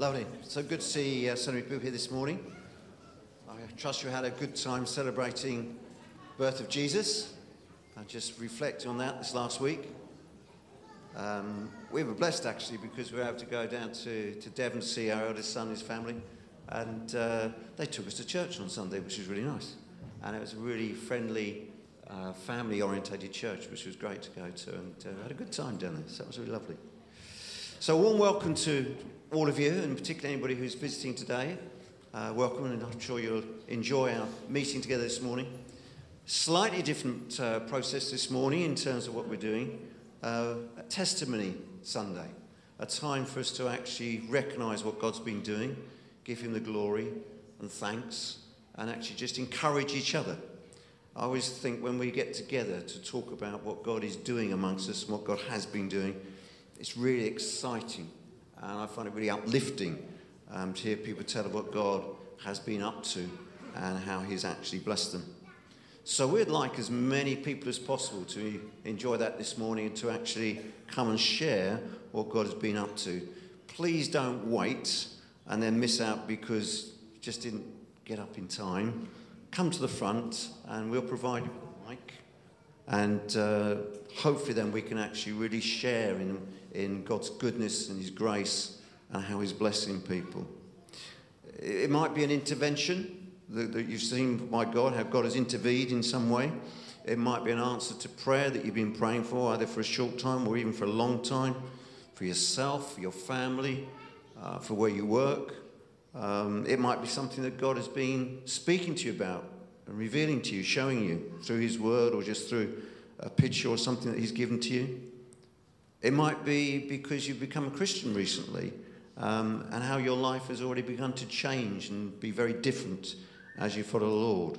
Lovely. So good to see uh, many people here this morning. I trust you had a good time celebrating birth of Jesus. I just reflected on that this last week. Um, we were blessed actually because we were able to go down to, to Devon to see our eldest son and his family. And uh, they took us to church on Sunday, which was really nice. And it was a really friendly, uh, family orientated church, which was great to go to. And uh, had a good time down there. So that was really lovely. So, warm welcome to all of you, and particularly anybody who's visiting today. Uh, welcome, and I'm sure you'll enjoy our meeting together this morning. Slightly different uh, process this morning in terms of what we're doing. Uh, a testimony Sunday, a time for us to actually recognise what God's been doing, give Him the glory and thanks, and actually just encourage each other. I always think when we get together to talk about what God is doing amongst us and what God has been doing, it's really exciting. And I find it really uplifting um, to hear people tell of what God has been up to and how He's actually blessed them. So we'd like as many people as possible to enjoy that this morning and to actually come and share what God has been up to. Please don't wait and then miss out because you just didn't get up in time. Come to the front and we'll provide you with a mic. And uh, hopefully, then we can actually really share in in God's goodness and His grace and how He's blessing people. It might be an intervention that, that you've seen by God, how God has intervened in some way. It might be an answer to prayer that you've been praying for, either for a short time or even for a long time, for yourself, for your family, uh, for where you work. Um, it might be something that God has been speaking to you about and revealing to you, showing you through His Word or just through a picture or something that He's given to you. It might be because you've become a Christian recently um, and how your life has already begun to change and be very different as you follow the Lord.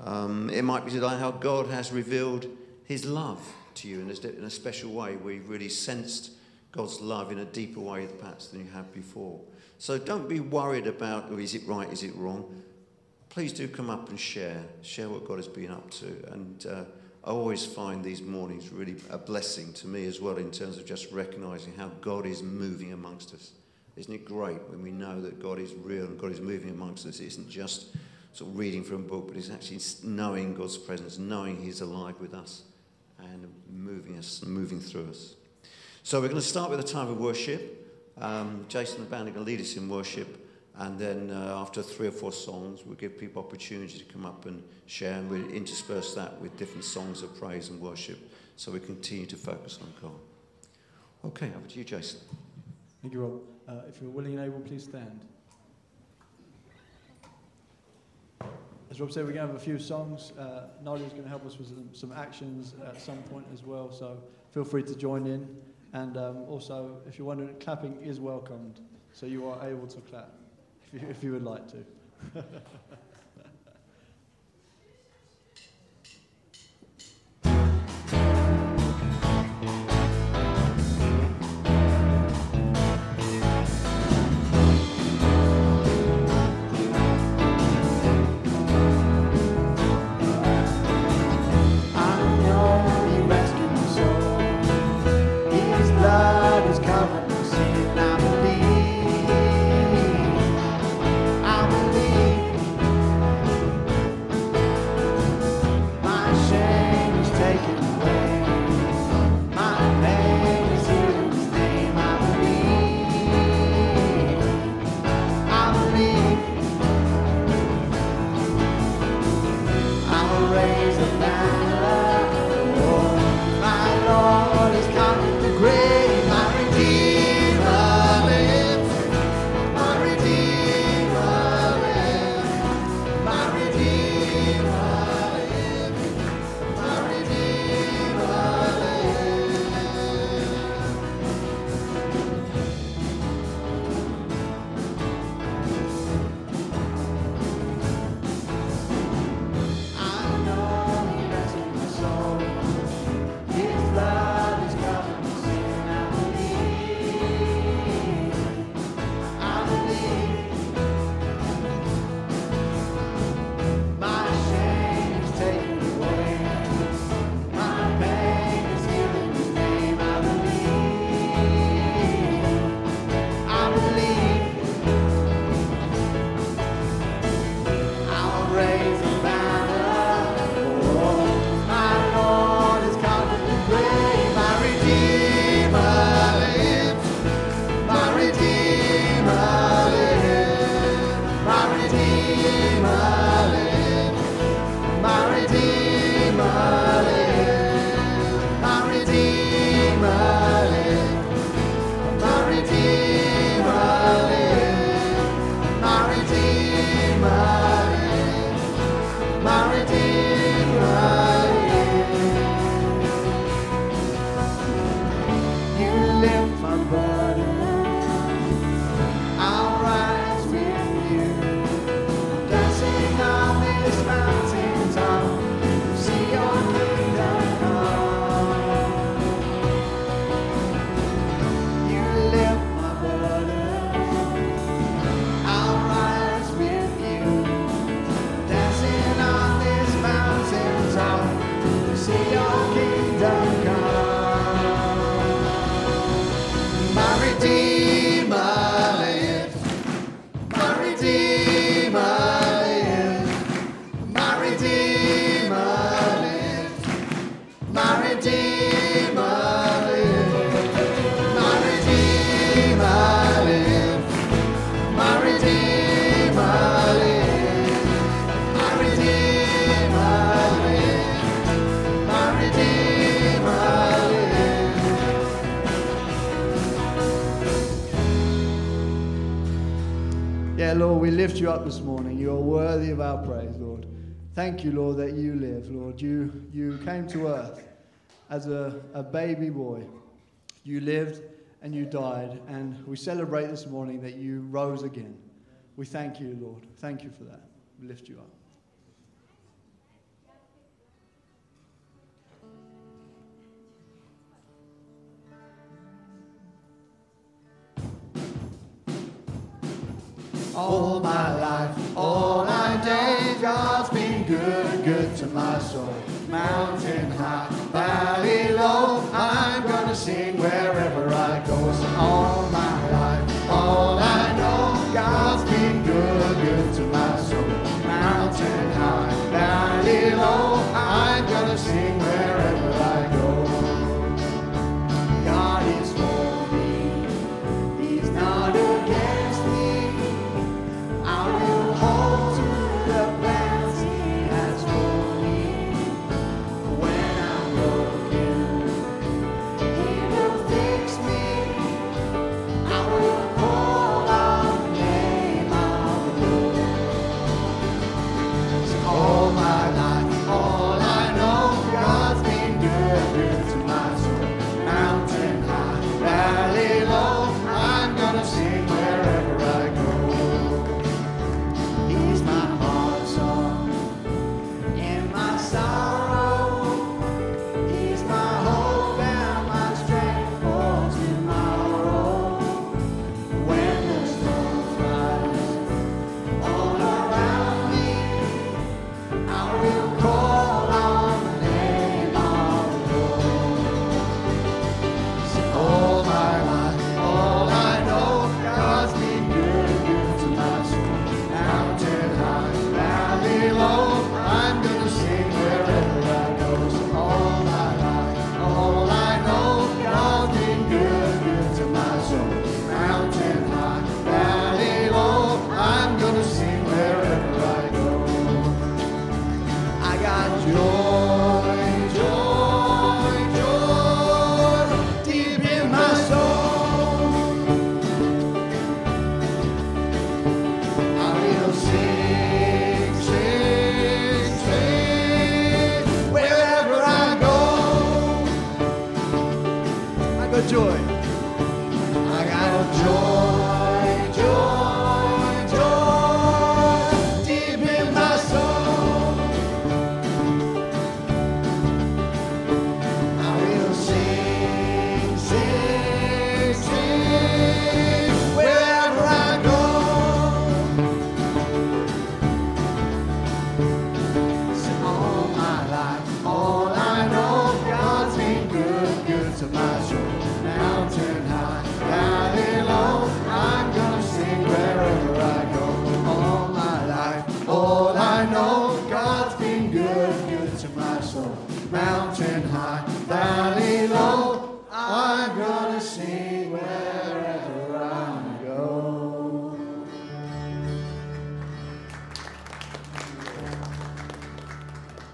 Um, it might be today how God has revealed his love to you in a, in a special way where you've really sensed God's love in a deeper way perhaps than you have before. So don't be worried about, oh, is it right, is it wrong? Please do come up and share. Share what God has been up to. And uh, I always find these mornings really a blessing to me as well in terms of just recognizing how God is moving amongst us. Isn't it great when we know that God is real and God is moving amongst us? It isn't just sort of reading from a book, but it's actually knowing God's presence, knowing He's alive with us and moving us moving through us. So we're going to start with a time of worship. Um, Jason and the band are going to lead us in worship. And then uh, after three or four songs, we'll give people opportunity to come up and share, and we'll intersperse that with different songs of praise and worship so we continue to focus on God. Okay, over to you, Jason. Thank you, Rob. Uh, if you're willing and able, please stand. As Rob said, we're going to have a few songs. Uh, Nadia's going to help us with some, some, actions at some point as well, so feel free to join in. And um, also, if you're wondering, clapping is welcomed, so you are able to clap if you, if you would like to. you up this morning. You are worthy of our praise, Lord. Thank you, Lord, that you live, Lord. You, you came to earth as a, a baby boy. You lived and you died, and we celebrate this morning that you rose again. We thank you, Lord. Thank you for that. We lift you up. All my life, all my days. God's been good, good to my soul. Mountain high, valley low, I'm gonna sing wherever I go. So all my life, all I know, God's been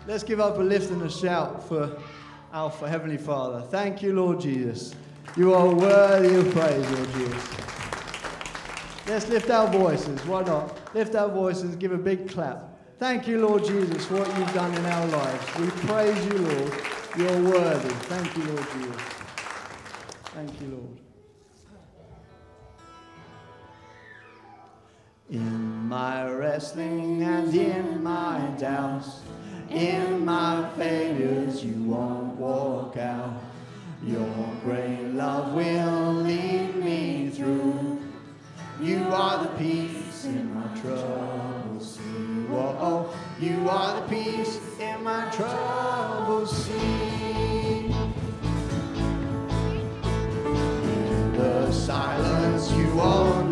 Let's give up a lift and a shout for Alpha, Heavenly Father. Thank you, Lord Jesus. You are worthy of praise, Lord Jesus. Let's lift our voices. Why not? Lift our voices, give a big clap. Thank you, Lord Jesus, for what you've done in our lives. We praise you, Lord. You're worthy. Thank you, Lord Jesus. Thank you, Lord. In my wrestling and in my doubts, in my failures, you won't walk out. Your great love will lead me through. You are the peace in my trouble sea. Whoa, oh, you are the peace in my trouble sea. In the silence, you won't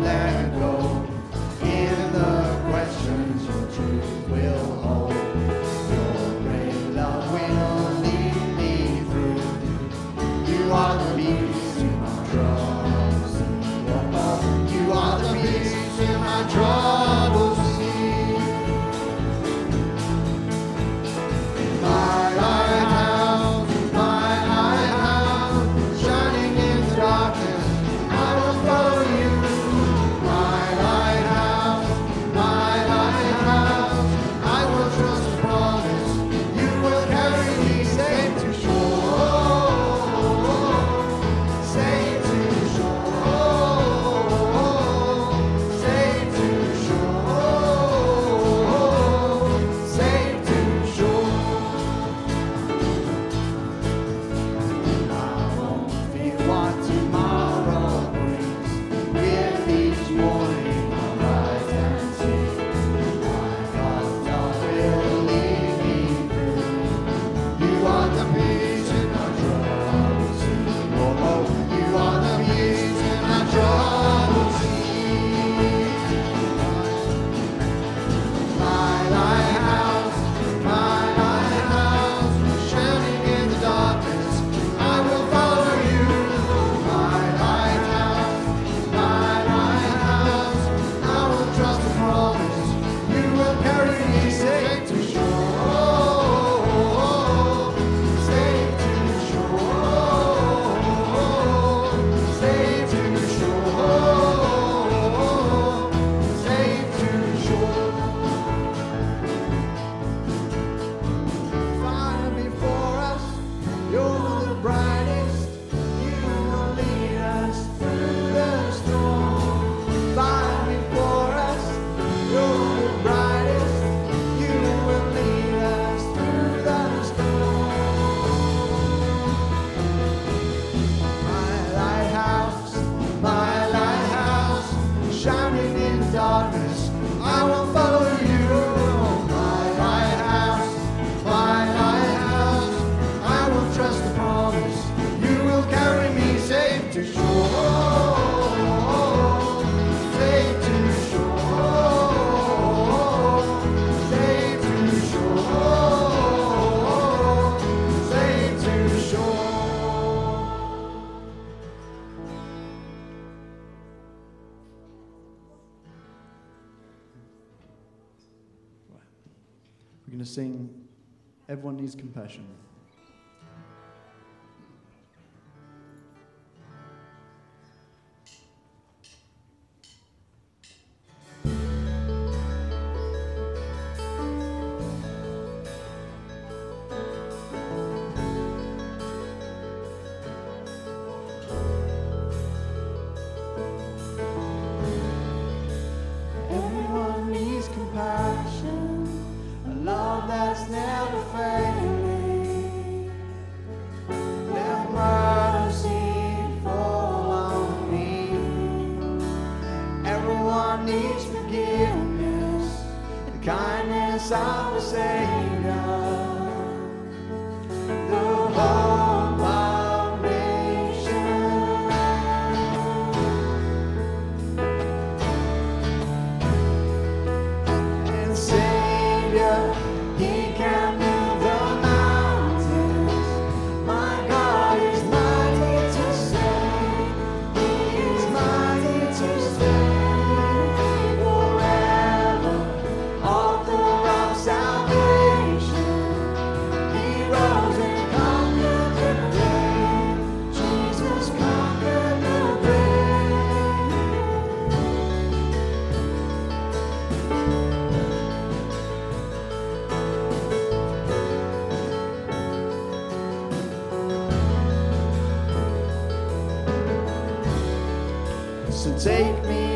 take me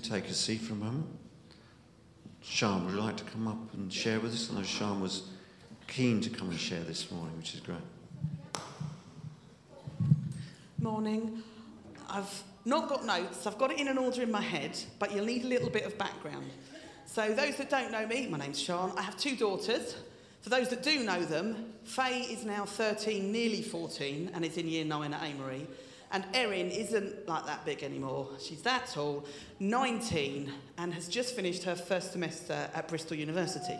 take a seat for a moment. Sean, would you like to come up and share with us? I know Sean was keen to come and share this morning, which is great. Morning. I've not got notes. I've got it in an order in my head, but you'll need a little bit of background. So, those that don't know me, my name's Sean. I have two daughters. For those that do know them, Faye is now 13, nearly 14, and is in year 9 at Amery. And Erin isn't like that big anymore. She's that tall, 19, and has just finished her first semester at Bristol University.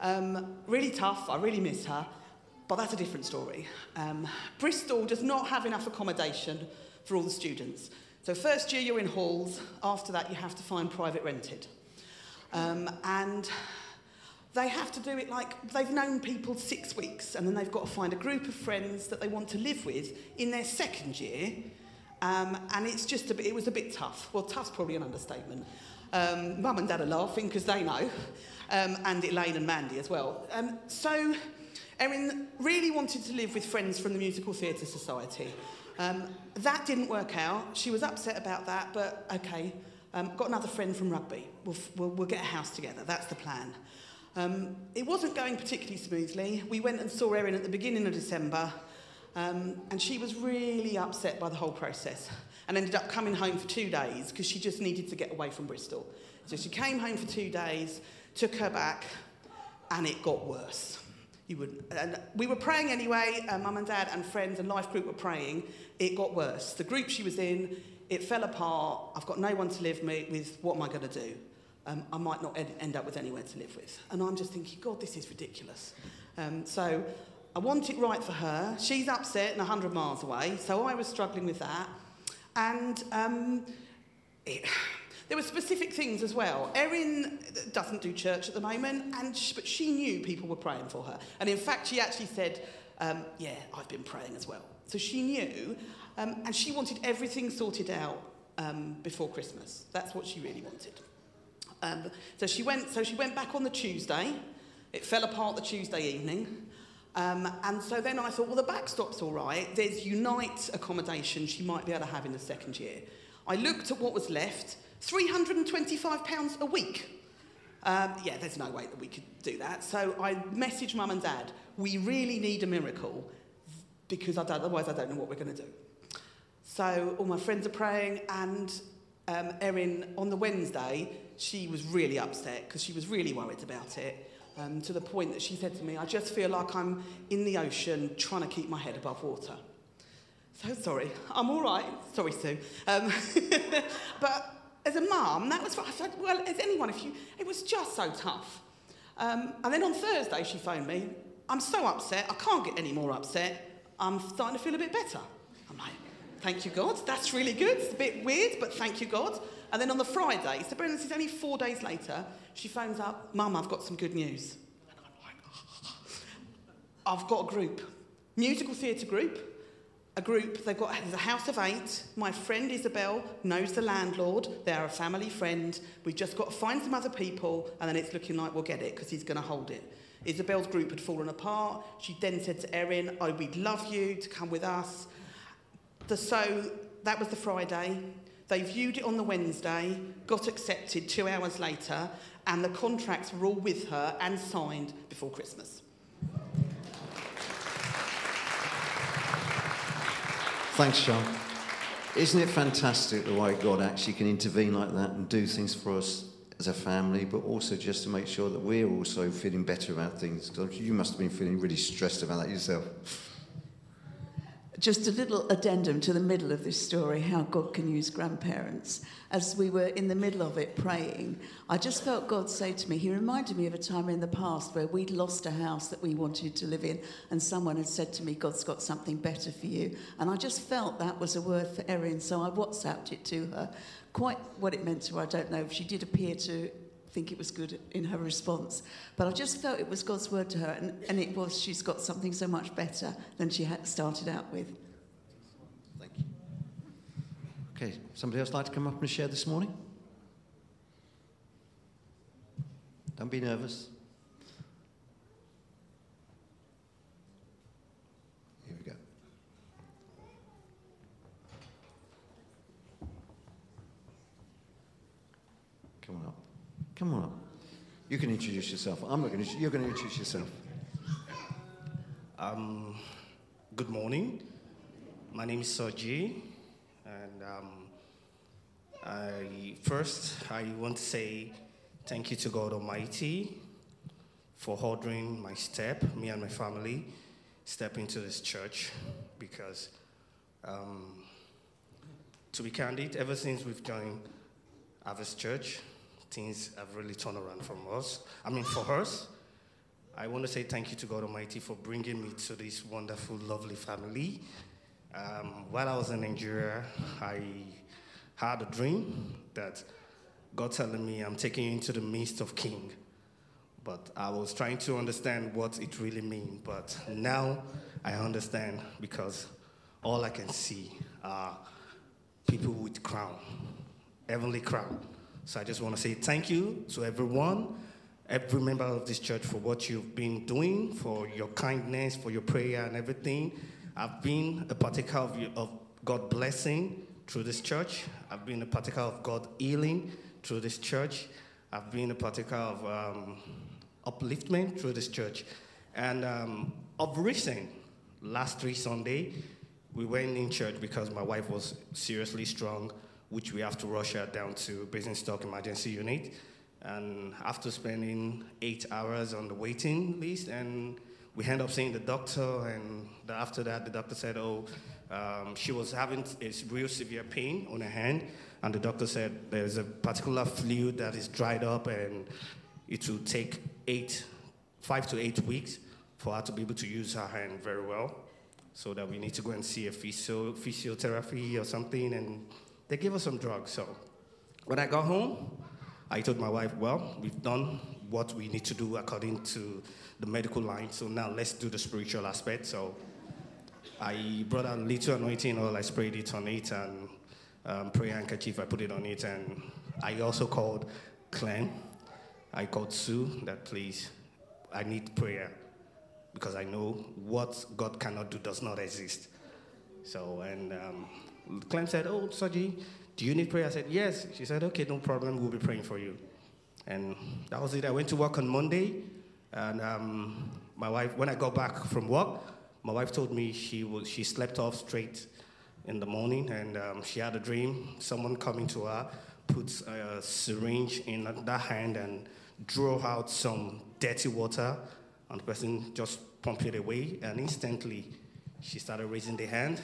Um, really tough, I really miss her, but that's a different story. Um, Bristol does not have enough accommodation for all the students. So, first year you're in halls, after that, you have to find private rented. Um, and they have to do it like they've known people six weeks and then they've got to find a group of friends that they want to live with in their second year. Um, and it's just a bit, it was a bit tough. Well, tough's probably an understatement. Um, Mum and Dad are laughing because they know, um, and Elaine and Mandy as well. Um, so, Erin really wanted to live with friends from the Musical Theatre Society. Um, that didn't work out. She was upset about that, but okay. Um, got another friend from rugby. We'll, we'll, we'll get a house together. That's the plan. Um, it wasn't going particularly smoothly. We went and saw Erin at the beginning of December, um, and she was really upset by the whole process and ended up coming home for two days because she just needed to get away from Bristol. So she came home for two days, took her back, and it got worse. You would, and we were praying anyway, uh, mum and dad and friends and life group were praying. It got worse. The group she was in, it fell apart. I've got no one to live me with. What am I going to do? Um, I might not ed- end up with anywhere to live with. And I'm just thinking, God, this is ridiculous. Um, so I want it right for her. She's upset and 100 miles away, so I was struggling with that. And um, it, there were specific things as well. Erin doesn't do church at the moment, and she, but she knew people were praying for her. And in fact, she actually said, um, Yeah, I've been praying as well. So she knew, um, and she wanted everything sorted out um, before Christmas. That's what she really wanted. Um, so she went. So she went back on the Tuesday. It fell apart the Tuesday evening. Um, and so then I thought, well, the backstop's all right. There's Unite accommodation she might be able to have in the second year. I looked at what was left £325 a week. Um, yeah, there's no way that we could do that. So I messaged mum and dad, we really need a miracle because I otherwise I don't know what we're going to do. So all my friends are praying, and um, Erin on the Wednesday she was really upset because she was really worried about it. Um, to the point that she said to me, I just feel like I'm in the ocean trying to keep my head above water. So sorry, I'm all right. Sorry, Sue. Um, but as a mum, that was I said, well, as anyone, if you, it was just so tough. Um, and then on Thursday, she phoned me. I'm so upset, I can't get any more upset. I'm starting to feel a bit better. Thank you, God. That's really good. It's a bit weird, but thank you, God. And then on the Friday, so Brendan says only four days later, she phones up, Mum, I've got some good news. And I'm like. I've got a group, musical theatre group, a group, they've got there's a house of eight. My friend Isabel knows the landlord. They're a family friend. We've just got to find some other people, and then it's looking like we'll get it because he's going to hold it. Isabel's group had fallen apart. She then said to Erin, Oh, we'd love you to come with us. The, so that was the Friday. They viewed it on the Wednesday, got accepted two hours later, and the contracts were all with her and signed before Christmas. Thanks, Sean. Isn't it fantastic the way God actually can intervene like that and do things for us as a family, but also just to make sure that we're also feeling better about things? Because you must have been feeling really stressed about that yourself just a little addendum to the middle of this story how God can use grandparents. As we were in the middle of it praying, I just felt God say to me, He reminded me of a time in the past where we'd lost a house that we wanted to live in, and someone had said to me, God's got something better for you. And I just felt that was a word for Erin, so I WhatsApped it to her. Quite what it meant to her, I don't know. She did appear to think it was good in her response. But I just felt it was God's word to her, and, and it was she's got something so much better than she had started out with. Thank you. Okay, somebody else like to come up and share this morning? Don't be nervous. Here we go. Come on up. Come on. You can introduce yourself. I'm not going to. You're going to introduce yourself. Um, good morning. My name is Soji, and um, I, first I want to say thank you to God Almighty for ordering my step, me and my family, step into this church, because um, to be candid, ever since we've joined Harvest Church, things have really turned around from us. I mean, for us. I want to say thank you to God Almighty for bringing me to this wonderful, lovely family. Um, while I was in Nigeria, I had a dream that God telling me, I'm taking you into the midst of king. But I was trying to understand what it really means. But now I understand because all I can see are people with crown, heavenly crown. So I just want to say thank you to everyone every member of this church for what you've been doing, for your kindness, for your prayer and everything. I've been a partaker of, of God blessing through this church. I've been a partaker of God healing through this church. I've been a partaker of um, upliftment through this church. And um, of recent, last three Sunday, we went in church because my wife was seriously strong, which we have to rush her down to Basingstoke emergency unit. And after spending eight hours on the waiting list, and we end up seeing the doctor, and after that, the doctor said, "Oh, um, she was having a real severe pain on her hand, and the doctor said there's a particular fluid that is dried up, and it will take eight, five to eight weeks for her to be able to use her hand very well. So that we need to go and see a physio, physiotherapy or something, and they gave us some drugs. So when I got home, I told my wife, well, we've done what we need to do according to the medical line, so now let's do the spiritual aspect. So I brought a little anointing oil, I sprayed it on it, and um, prayer handkerchief, I put it on it, and I also called Clem. I called Sue that please, I need prayer because I know what God cannot do does not exist. So, and um, Clem said, Oh, Soji, do you need prayer? I said, Yes. She said, Okay, no problem. We'll be praying for you. And that was it. I went to work on Monday. And um, my wife, when I got back from work, my wife told me she, was, she slept off straight in the morning and um, she had a dream. Someone coming to her, puts a syringe in that hand and drew out some dirty water. And the person just pumped it away. And instantly, she started raising the hand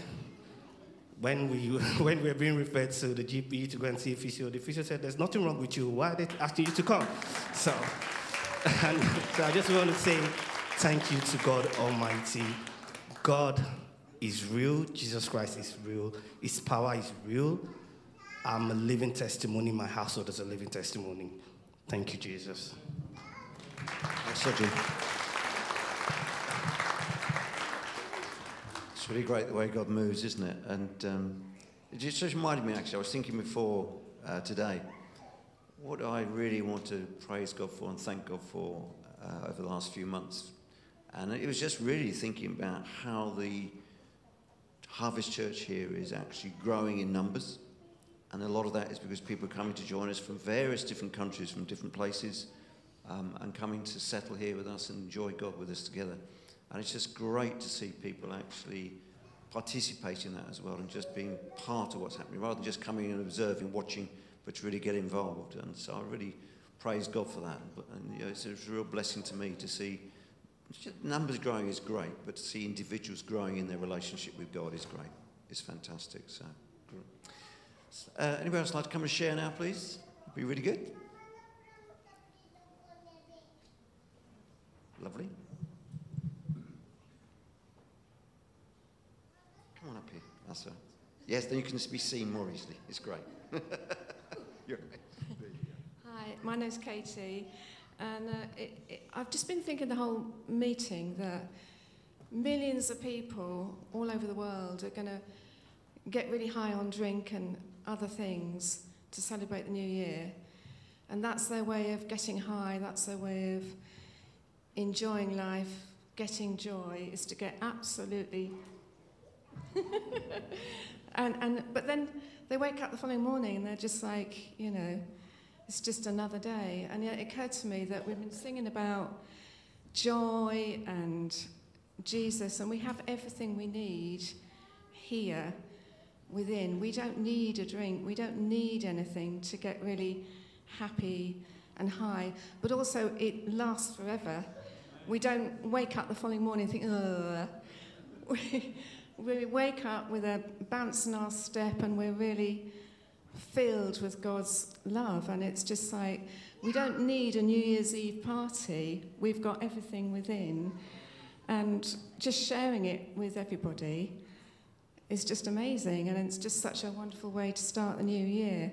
when we, when we were being referred to the GP to go and see a physio, the physio said, There's nothing wrong with you. Why are they asking you to come? So, and, so I just want to say thank you to God Almighty. God is real. Jesus Christ is real. His power is real. I'm a living testimony. My household is a living testimony. Thank you, Jesus. Thanks, It's really great the way God moves, isn't it? And um, it just reminded me, actually, I was thinking before uh, today, what I really want to praise God for and thank God for uh, over the last few months. And it was just really thinking about how the Harvest Church here is actually growing in numbers. And a lot of that is because people are coming to join us from various different countries, from different places, um, and coming to settle here with us and enjoy God with us together. And it's just great to see people actually participate in that as well and just being part of what's happening rather than just coming and observing, watching, but really get involved. And so I really praise God for that. And you know, it's a real blessing to me to see numbers growing is great, but to see individuals growing in their relationship with God is great. It's fantastic. So, uh, anybody else like to come and share now, please? Be really good. Lovely. That's right. Yes, then you can be seen more easily. It's great. Hi, my name's Katie, and uh, it, it, I've just been thinking the whole meeting that millions of people all over the world are going to get really high on drink and other things to celebrate the new year. And that's their way of getting high, that's their way of enjoying life, getting joy, is to get absolutely and, and, but then they wake up the following morning and they're just like, you know, it's just another day. And yet it occurred to me that we've been singing about joy and Jesus, and we have everything we need here within. We don't need a drink, we don't need anything to get really happy and high, but also it lasts forever. We don't wake up the following morning and think, ugh. We, we wake up with a bounce in our step and we're really filled with God's love. And it's just like, we don't need a New Year's Eve party, we've got everything within. And just sharing it with everybody is just amazing. And it's just such a wonderful way to start the new year,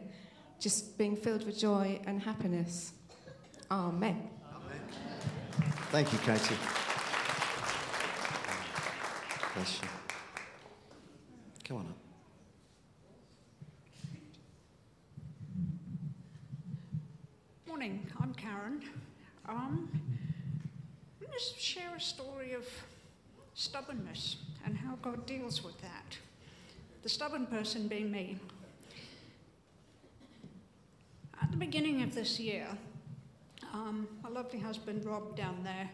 just being filled with joy and happiness. Amen. Thank you, Katie. Bless you. Come on up. Morning, I'm Karen. Um, I'm going to share a story of stubbornness and how God deals with that. The stubborn person being me. At the beginning of this year, um, my lovely husband Rob down there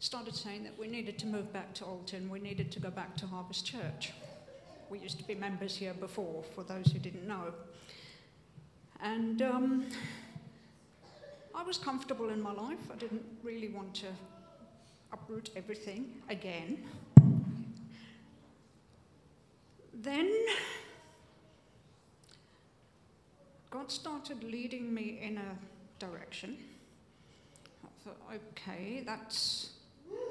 started saying that we needed to move back to Alton, we needed to go back to Harvest Church. We used to be members here before, for those who didn't know. And um, I was comfortable in my life. I didn't really want to uproot everything again. Then God started leading me in a direction. I thought, okay, that's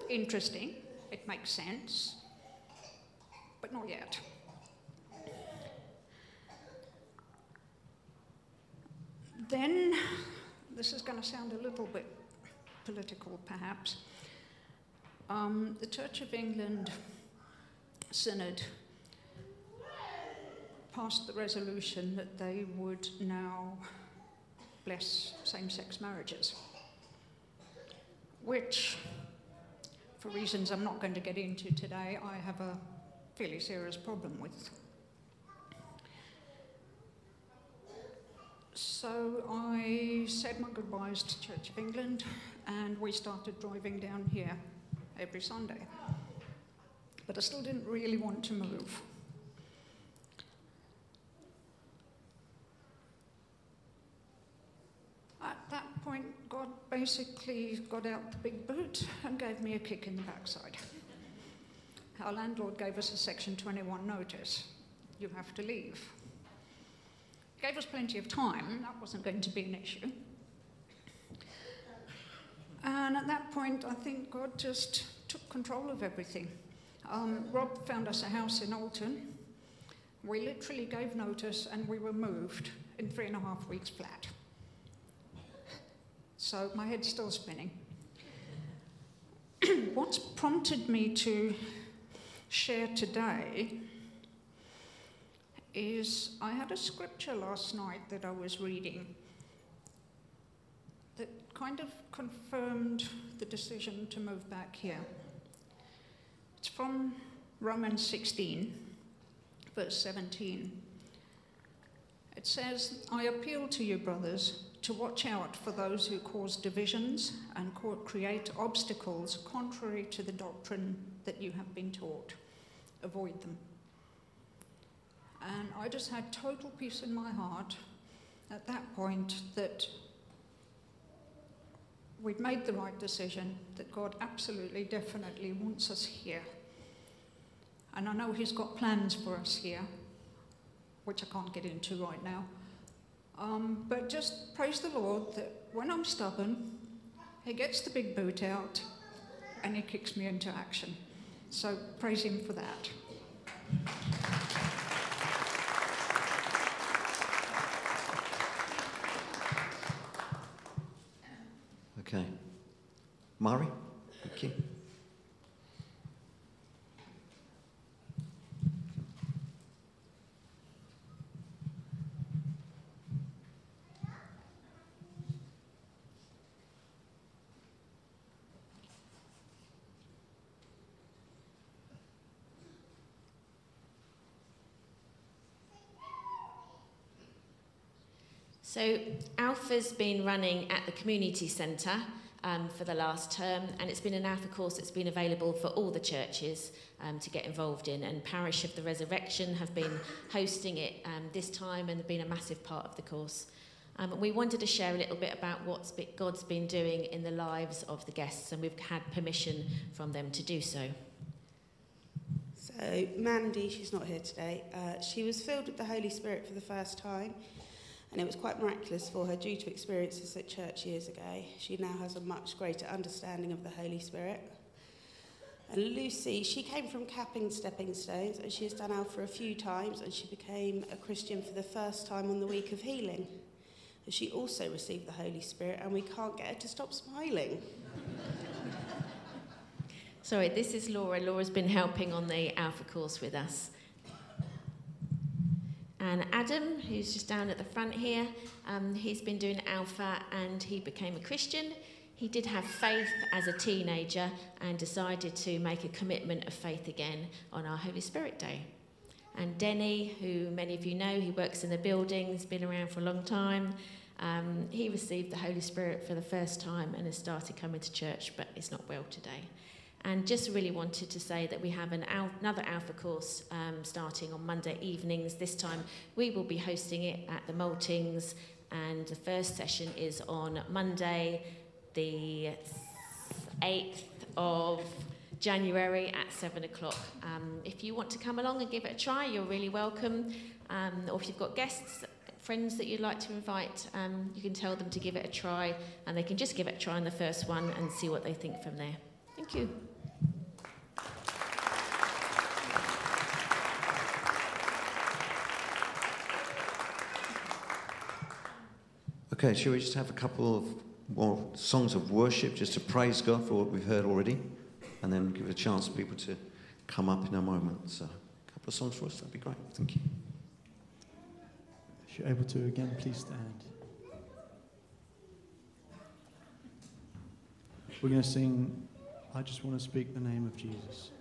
interesting. It makes sense. But not yet. Then this is going to sound a little bit political, perhaps. Um, the Church of England Synod passed the resolution that they would now bless same sex marriages, which, for reasons I'm not going to get into today, I have a fairly serious problem with. So I said my goodbyes to Church of England and we started driving down here every Sunday. But I still didn't really want to move. At that point, God basically got out the big boot and gave me a kick in the backside. Our landlord gave us a Section 21 notice you have to leave. Gave us plenty of time, that wasn't going to be an issue. And at that point, I think God just took control of everything. Um, Rob found us a house in Alton. We literally gave notice and we were moved in three and a half weeks flat. So my head's still spinning. What's prompted me to share today is I had a scripture last night that I was reading that kind of confirmed the decision to move back here. It's from Romans 16, verse 17. It says, I appeal to you, brothers, to watch out for those who cause divisions and create obstacles contrary to the doctrine that you have been taught. Avoid them. And I just had total peace in my heart at that point that we'd made the right decision, that God absolutely, definitely wants us here. And I know He's got plans for us here, which I can't get into right now. Um, but just praise the Lord that when I'm stubborn, He gets the big boot out and He kicks me into action. So praise Him for that. Mari? Okay. So, Alpha's been running at the community centre um, for the last term, and it's been an Alpha course that's been available for all the churches um, to get involved in. And Parish of the Resurrection have been hosting it um, this time and been a massive part of the course. Um, we wanted to share a little bit about what God's been doing in the lives of the guests, and we've had permission from them to do so. So, Mandy, she's not here today, uh, she was filled with the Holy Spirit for the first time, and it was quite miraculous for her due to experiences at church years ago. She now has a much greater understanding of the Holy Spirit. And Lucy, she came from capping stepping stones, and she has done Alpha a few times, and she became a Christian for the first time on the week of healing. And she also received the Holy Spirit, and we can't get her to stop smiling. Sorry, this is Laura. Laura's been helping on the Alpha course with us. And Adam, who's just down at the front here, um, he's been doing Alpha and he became a Christian. He did have faith as a teenager and decided to make a commitment of faith again on our Holy Spirit Day. And Denny, who many of you know, he works in the building, he's been around for a long time. Um, he received the Holy Spirit for the first time and has started coming to church, but is not well today. And just really wanted to say that we have an al- another Alpha course um, starting on Monday evenings. This time we will be hosting it at the Maltings, and the first session is on Monday, the 8th of January at 7 o'clock. Um, if you want to come along and give it a try, you're really welcome. Um, or if you've got guests, friends that you'd like to invite, um, you can tell them to give it a try, and they can just give it a try on the first one and see what they think from there. Thank you. Okay, shall we just have a couple of more songs of worship just to praise God for what we've heard already? And then give a chance for people to come up in a moment. So, a couple of songs for us, that'd be great. Thank you. If you're able to, again, please stand. We're going to sing, I Just Want to Speak the Name of Jesus.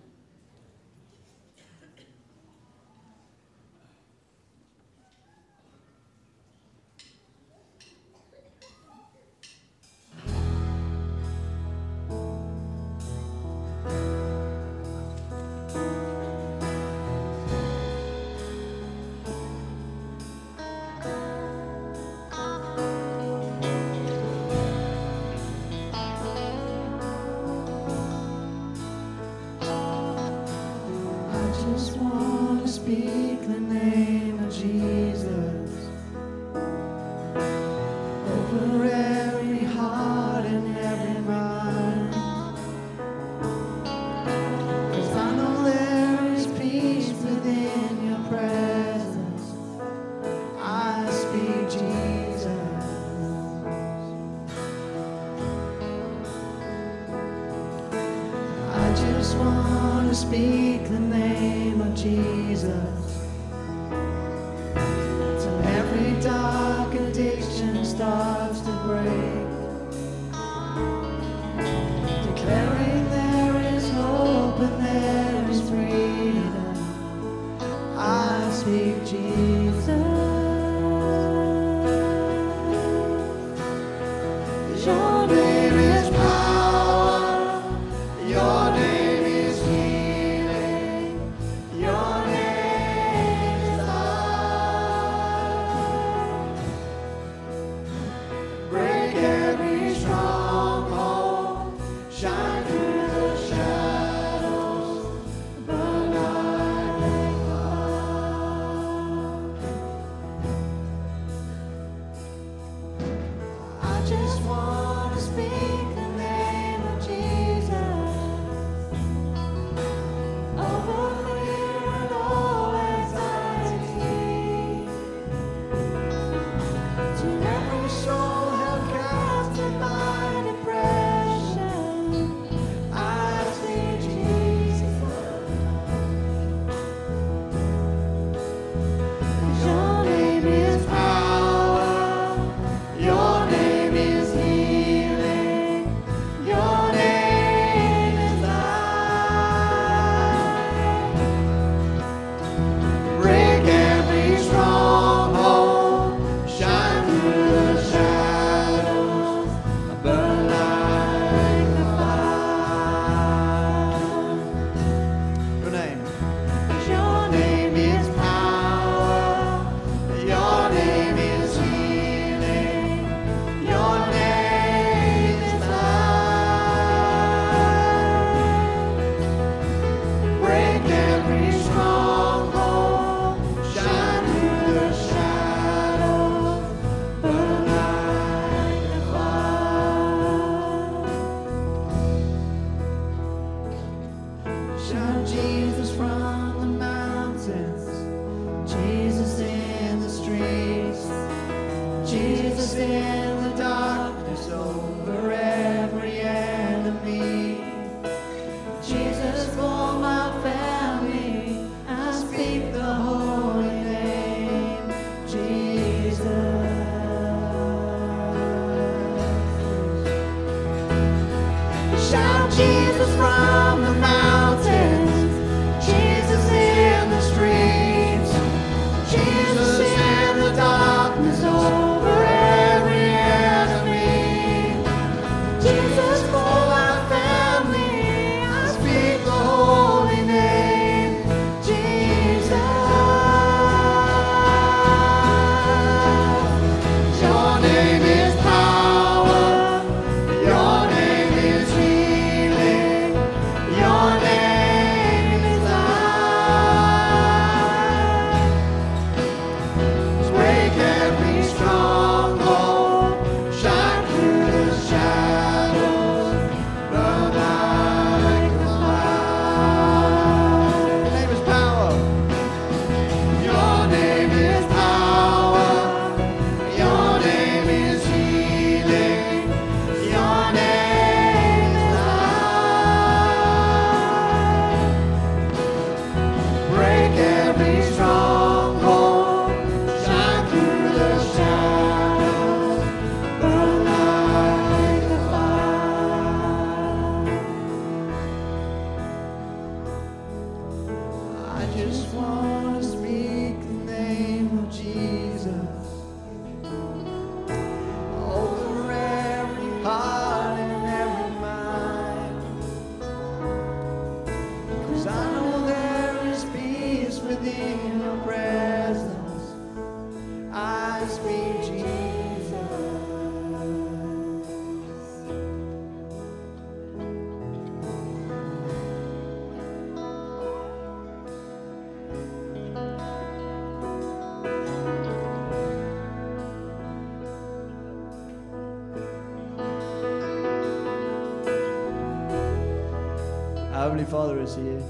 Heavenly Father is here.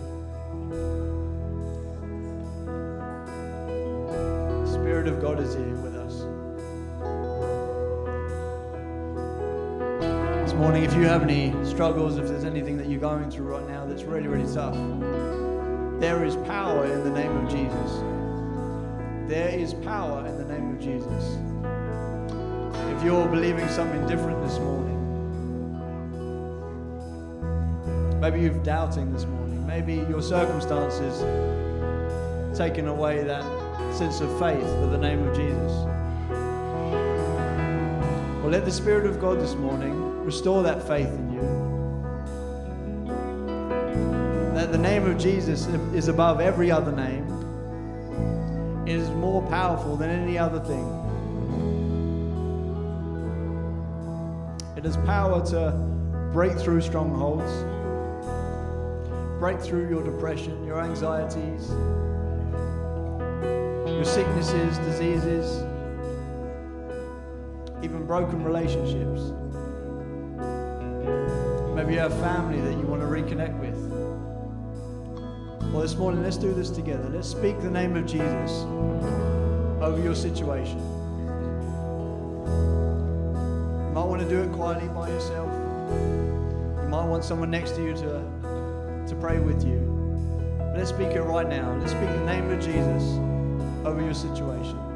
Spirit of God is here with us. This morning, if you have any struggles, if there's anything that you're going through right now that's really, really tough, there is power in the name of Jesus. There is power in the name of Jesus. If you're believing something different this morning, You're doubting this morning. Maybe your circumstances taken away that sense of faith with the name of Jesus. Well, let the Spirit of God this morning restore that faith in you. That the name of Jesus is above every other name. It is more powerful than any other thing. It has power to break through strongholds break through your depression, your anxieties, your sicknesses, diseases, even broken relationships. Maybe you have family that you want to reconnect with. Well, this morning, let's do this together. Let's speak the name of Jesus over your situation. You might want to do it quietly by yourself. You might want someone next to you to to pray with you. Let's speak it right now. Let's speak the name of Jesus over your situation.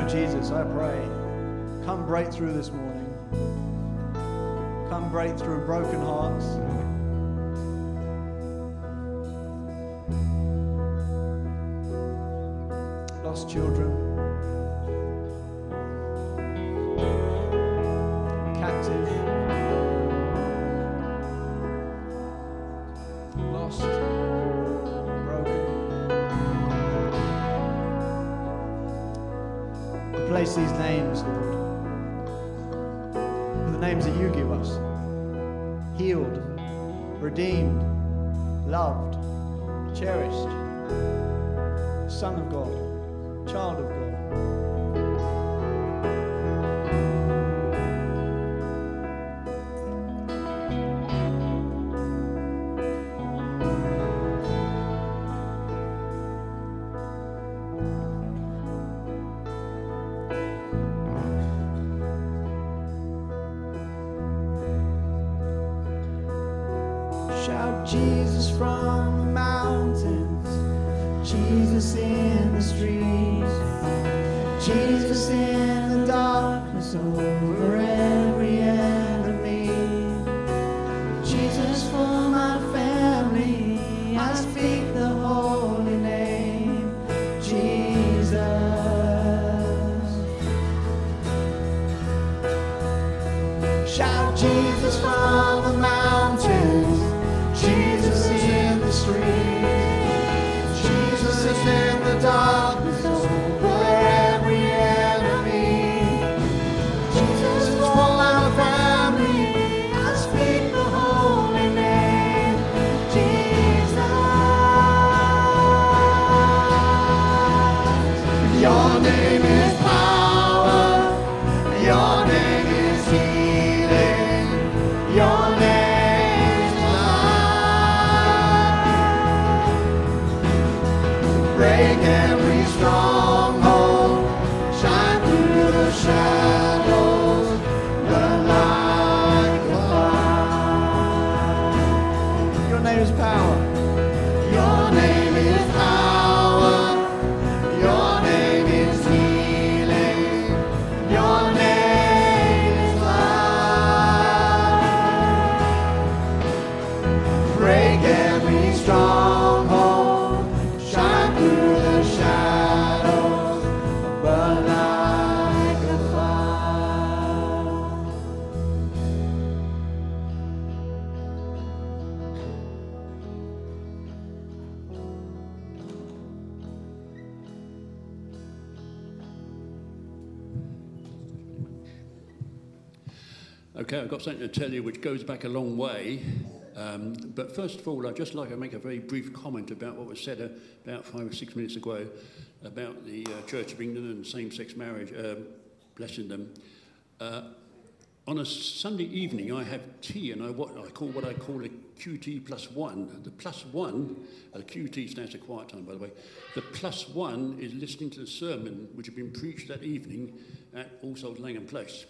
Of Jesus, I pray. Come break through this morning. Come break through broken hearts. Lost children. From the mountains, Jesus in the streets, Jesus in to tell you which goes back a long way. Um, but first of all, I'd just like to make a very brief comment about what was said uh, about five or six minutes ago about the uh, Church of England and same-sex marriage, uh, blessing them. Uh, on a Sunday evening, I have tea, and I what I call what I call a QT plus one. The plus one, a QT stands for quiet time, by the way. The plus one is listening to the sermon which had been preached that evening at All Souls Langham Place.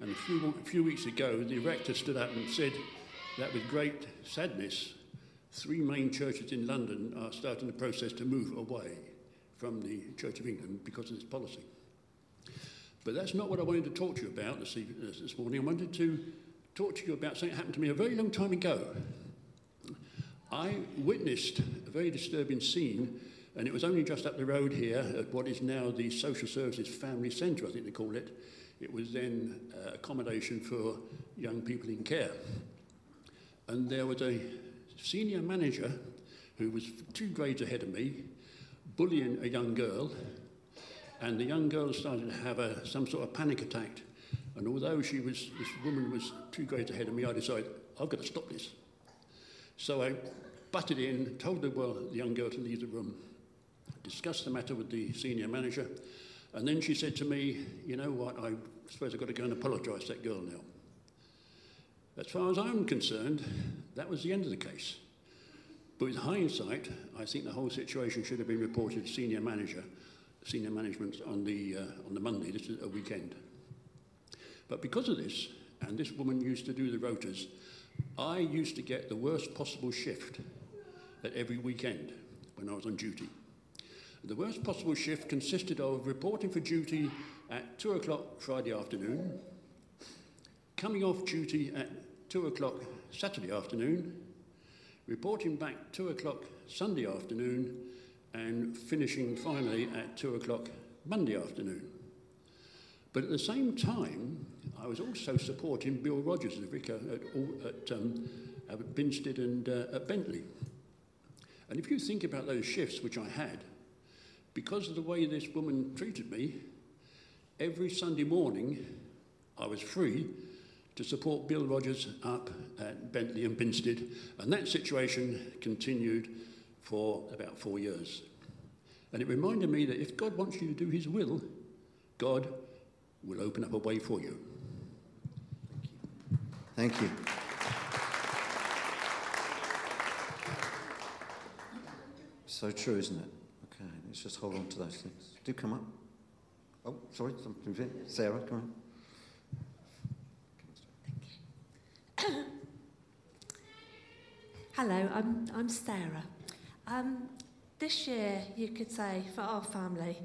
And a few, a few weeks ago, the rector stood up and said that with great sadness, three main churches in London are starting the process to move away from the Church of England because of this policy. But that's not what I wanted to talk to you about this, eve- this uh, this morning. I wanted to talk to you about something that happened to me a very long time ago. I witnessed a very disturbing scene, and it was only just up the road here at what is now the Social Services Family Centre, I think they call it. It was then uh, accommodation for young people in care. And there was a senior manager who was two grades ahead of me, bullying a young girl, and the young girl started to have a, some sort of panic attack. And although she was, this woman was two grades ahead of me, I decided, I've got to stop this. So I butted in, told the, well, the young girl to leave the room, discussed the matter with the senior manager, and then she said to me, You know what, I suppose I've got to go and apologise to that girl now. As far as I'm concerned, that was the end of the case. But with hindsight, I think the whole situation should have been reported to senior manager, senior management on the, uh, on the Monday, this is a weekend. But because of this, and this woman used to do the rotas, I used to get the worst possible shift at every weekend when I was on duty. The worst possible shift consisted of reporting for duty at 2 o'clock Friday afternoon, coming off duty at 2 o'clock Saturday afternoon, reporting back 2 o'clock Sunday afternoon, and finishing finally at 2 o'clock Monday afternoon. But at the same time, I was also supporting Bill Rogers, the vicar at, at, um, at Binsted and uh, at Bentley. And if you think about those shifts which I had, because of the way this woman treated me, every Sunday morning I was free to support Bill Rogers up at Bentley and Binsted, and that situation continued for about four years. And it reminded me that if God wants you to do His will, God will open up a way for you. Thank you. Thank you. So true, isn't it? Let's just hold on to those things. Do come up. Oh, sorry, something. Sarah, come on. Hello, I'm, I'm Sarah. Um, this year, you could say, for our family,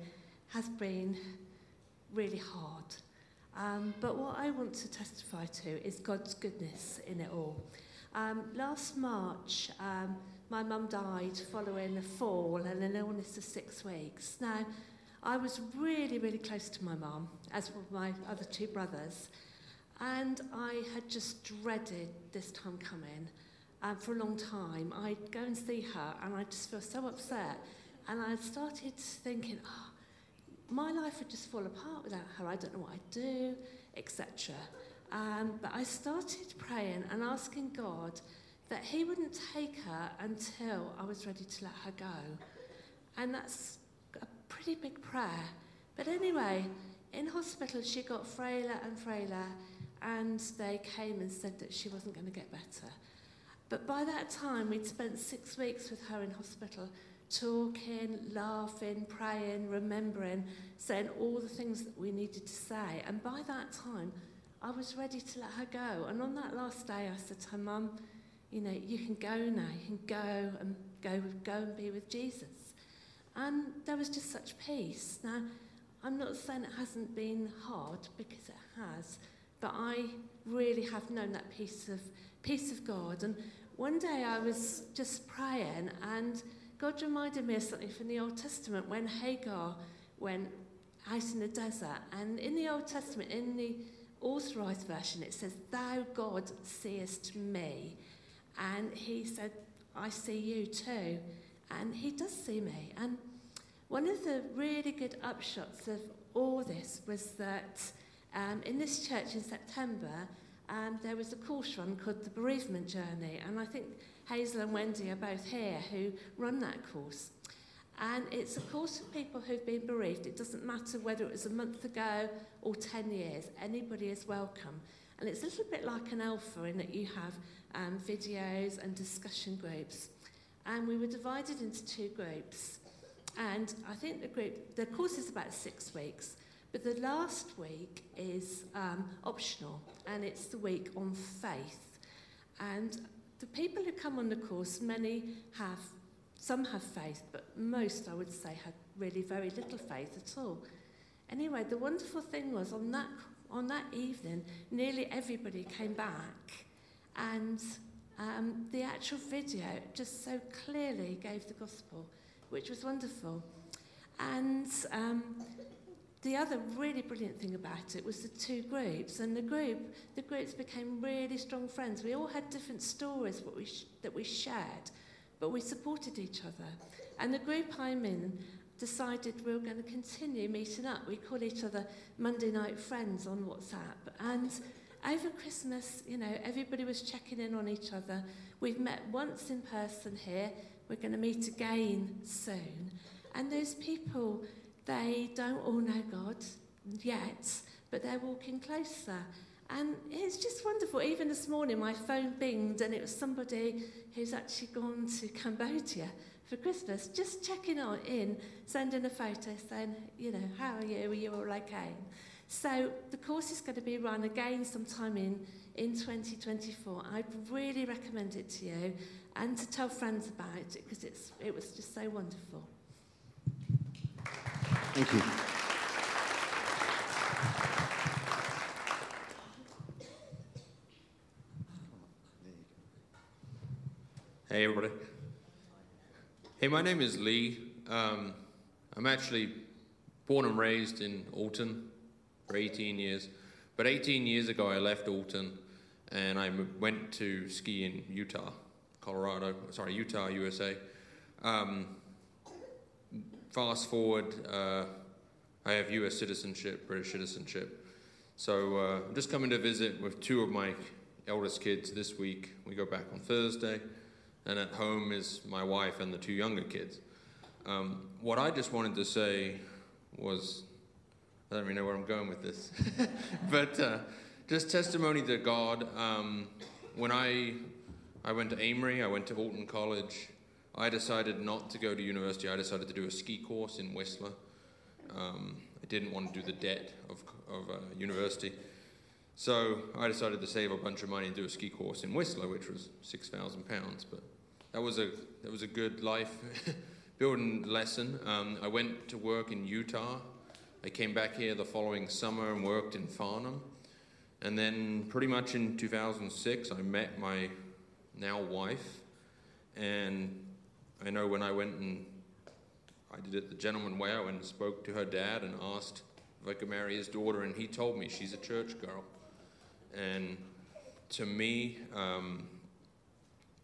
has been really hard. Um, but what I want to testify to is God's goodness in it all. Um, last March, um, my mum died following a fall and an illness of six weeks. Now, I was really, really close to my mum, as were my other two brothers, and I had just dreaded this time coming um, for a long time. I'd go and see her and I'd just feel so upset. And I started thinking, oh, my life would just fall apart without her. I don't know what I'd do, etc. Um, but I started praying and asking God that He wouldn't take her until I was ready to let her go. And that's a pretty big prayer. But anyway, in hospital, she got frailer and frailer, and they came and said that she wasn't going to get better. But by that time, we'd spent six weeks with her in hospital, talking, laughing, praying, remembering, saying all the things that we needed to say. And by that time, I was ready to let her go. And on that last day, I said to her, Mum, you know, you can go now, you can go and go, go and be with Jesus. And there was just such peace. Now, I'm not saying it hasn't been hard because it has, but I really have known that peace of peace of God. And one day I was just praying, and God reminded me of something from the Old Testament when Hagar went out in the desert. And in the Old Testament, in the authorized version, it says, Thou, God, seest me. And he said, I see you too. And he does see me. And one of the really good upshots of all this was that um, in this church in September, um, there was a course run called the Bereavement Journey, and I think Hazel and Wendy are both here who run that course. And it's a course for people who've been bereaved. It doesn't matter whether it was a month ago or 10 years, anybody is welcome. And it's a little bit like an alpha in that you have um, videos and discussion groups. And we were divided into two groups. And I think the group, the course is about six weeks. But the last week is um, optional, and it's the week on faith. And the people who come on the course, many have, some have faith, but most, I would say, had really very little faith at all. Anyway, the wonderful thing was on that, on that evening, nearly everybody came back, and um, the actual video just so clearly gave the gospel, which was wonderful. And um, the other really brilliant thing about it was the two groups, and the group, the groups became really strong friends. We all had different stories we sh- that we shared, but we supported each other. And the group I'm in decided we were going to continue meeting up. We call each other Monday night friends on WhatsApp, and over Christmas, you know, everybody was checking in on each other. We've met once in person here. We're going to meet again soon, and those people they don't all know God yet, but they're walking closer. And it's just wonderful. Even this morning, my phone binged, and it was somebody who's actually gone to Cambodia for Christmas, just checking on in, sending a photo saying, you know, how are you? Are you all okay? So the course is going to be run again sometime in, in 2024. I'd really recommend it to you and to tell friends about it because it's, it was just so wonderful. Thank you. Hey, everybody. Hey, my name is Lee. Um, I'm actually born and raised in Alton for 18 years. But 18 years ago, I left Alton and I went to ski in Utah, Colorado, sorry, Utah, USA. Um, fast forward, uh, I have U.S. citizenship, British citizenship. So uh, I'm just coming to visit with two of my eldest kids this week. We go back on Thursday, and at home is my wife and the two younger kids. Um, what I just wanted to say was I don't really know where I'm going with this, but uh, just testimony to God. Um, when I I went to Amery, I went to Alton College. I decided not to go to university. I decided to do a ski course in Whistler. Um, I didn't want to do the debt of, of uh, university. So I decided to save a bunch of money and do a ski course in Whistler, which was six thousand pounds. But that was a that was a good life building lesson. Um, I went to work in Utah. I came back here the following summer and worked in Farnham. And then, pretty much in 2006, I met my now wife. And I know when I went and I did it the gentleman way, I went and spoke to her dad and asked if I could marry his daughter, and he told me she's a church girl. And to me, um,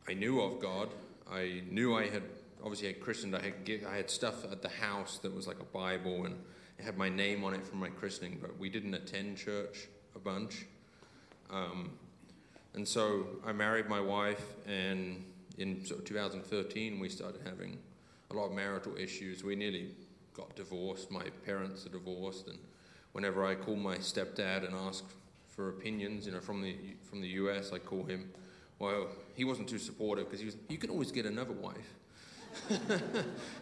I knew of God. I knew I had obviously had christened. I had I had stuff at the house that was like a Bible, and it had my name on it from my christening. But we didn't attend church a bunch. Um, and so I married my wife, and in sort of 2013 we started having a lot of marital issues. We nearly got divorced. My parents are divorced, and whenever I call my stepdad and ask for opinions, you know, from the from the U.S., I call him. Well, he wasn't too supportive because he was. You can always get another wife.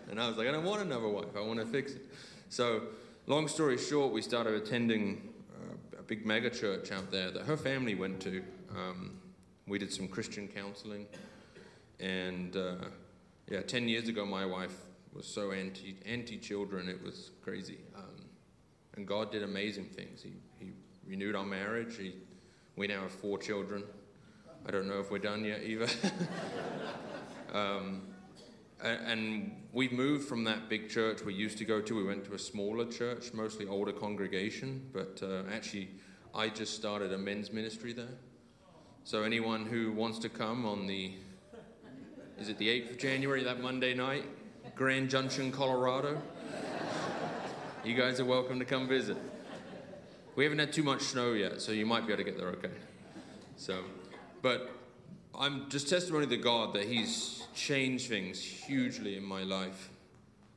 and I was like, I don't want another wife. I want to fix it. So, long story short, we started attending uh, a big mega church out there that her family went to. Um, we did some Christian counseling, and uh, yeah, ten years ago, my wife was so anti anti children, it was crazy. Um, and God did amazing things. He He renewed our marriage. He, we now have four children. I don't know if we're done yet either. um, and we've moved from that big church we used to go to. We went to a smaller church, mostly older congregation. But uh, actually, I just started a men's ministry there. So anyone who wants to come on the, is it the 8th of January, that Monday night, Grand Junction, Colorado? you guys are welcome to come visit. We haven't had too much snow yet, so you might be able to get there okay. So, but I'm just testimony to God that He's changed things hugely in my life,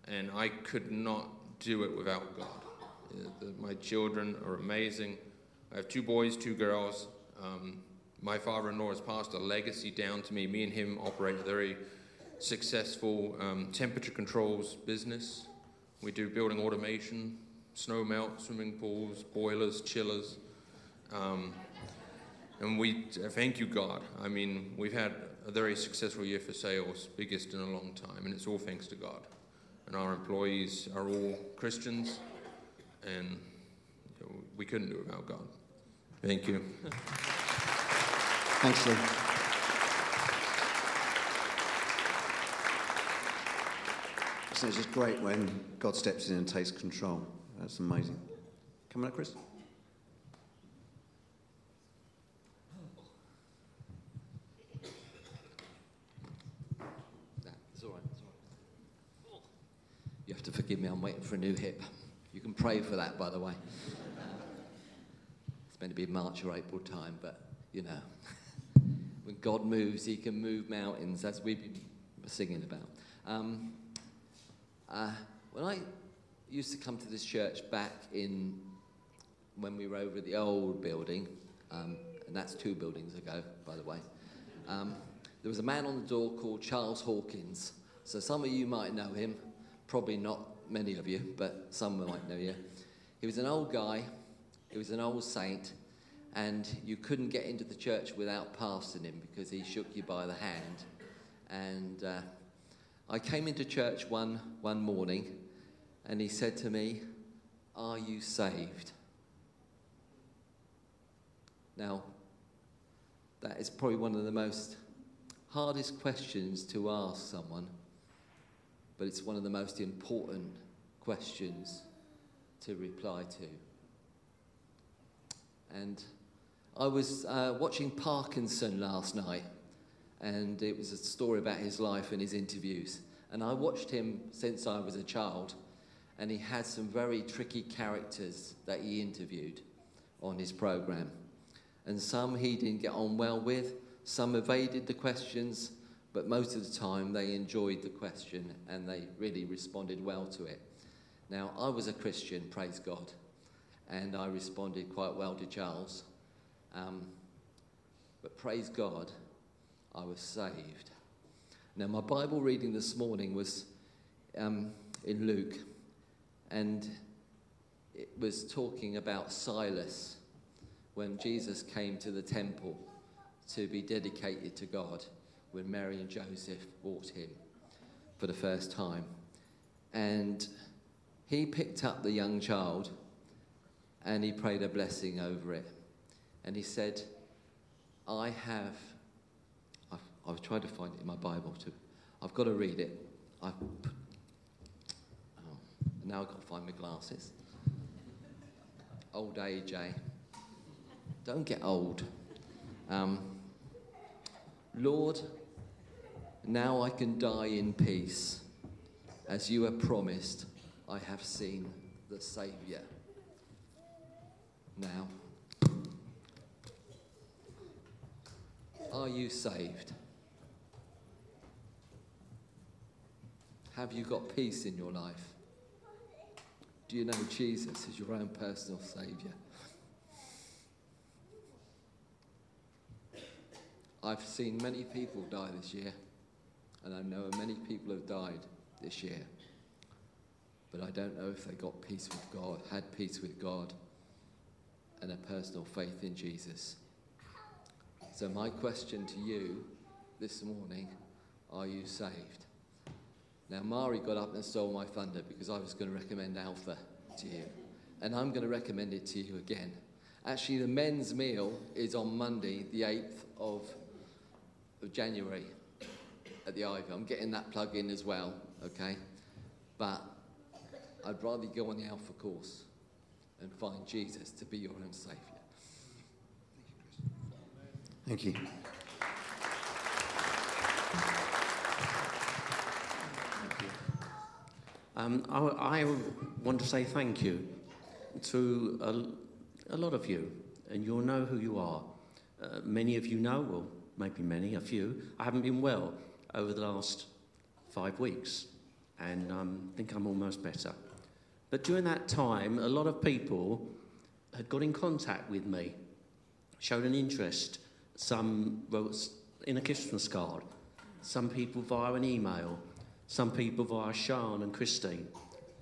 and I could not do it without God. My children are amazing. I have two boys, two girls. Um, my father-in-law has passed a legacy down to me. Me and him operate a very successful um, temperature controls business. We do building automation, snow melt, swimming pools, boilers, chillers. Um, and we thank you, God. I mean, we've had a very successful year for sales, biggest in a long time, and it's all thanks to God. And our employees are all Christians, and we couldn't do it without God. Thank you. Thanks, Lee. So it's just great when God steps in and takes control. That's amazing. Coming up, Chris? You have to forgive me, I'm waiting for a new hip. You can pray for that, by the way. It's meant to be March or April time, but you know, when God moves, He can move mountains, as we've been singing about. Um, uh, when I used to come to this church back in when we were over at the old building, um, and that's two buildings ago, by the way, um, there was a man on the door called Charles Hawkins. So some of you might know him. Probably not many of you, but some might know you. He was an old guy, he was an old saint, and you couldn't get into the church without passing him because he shook you by the hand. And uh, I came into church one, one morning, and he said to me, Are you saved? Now, that is probably one of the most hardest questions to ask someone but it's one of the most important questions to reply to. And I was uh, watching Parkinson last night, and it was a story about his life and his interviews. And I watched him since I was a child, and he had some very tricky characters that he interviewed on his program. And some he didn't get on well with, some evaded the questions, but most of the time they enjoyed the question and they really responded well to it. Now, I was a Christian, praise God, and I responded quite well to Charles. Um, but praise God, I was saved. Now, my Bible reading this morning was um, in Luke, and it was talking about Silas when Jesus came to the temple to be dedicated to God when Mary and Joseph brought him for the first time. And he picked up the young child and he prayed a blessing over it. And he said, I have, I've, I've tried to find it in my Bible too. I've got to read it. I've, now I've got to find my glasses. Old age? Don't get old. Um, Lord, now I can die in peace. As you have promised, I have seen the Saviour. Now, are you saved? Have you got peace in your life? Do you know Jesus as your own personal Saviour? I've seen many people die this year, and I know many people have died this year. But I don't know if they got peace with God, had peace with God, and a personal faith in Jesus. So, my question to you this morning are you saved? Now, Mari got up and stole my thunder because I was going to recommend Alpha to you. And I'm going to recommend it to you again. Actually, the men's meal is on Monday, the 8th of, of January at the Ivy. I'm getting that plug in as well, okay? But I'd rather you go on the Alpha course and find Jesus to be your own Saviour. Thank you. Thank you. Um, I, I want to say thank you to a, a lot of you, and you'll know who you are. Uh, many of you know, well, maybe many, a few. I haven't been well over the last five weeks, and um, think I'm almost better. But during that time, a lot of people had got in contact with me, showed an interest. Some wrote in a Christmas card, some people via an email, some people via Sean and Christine,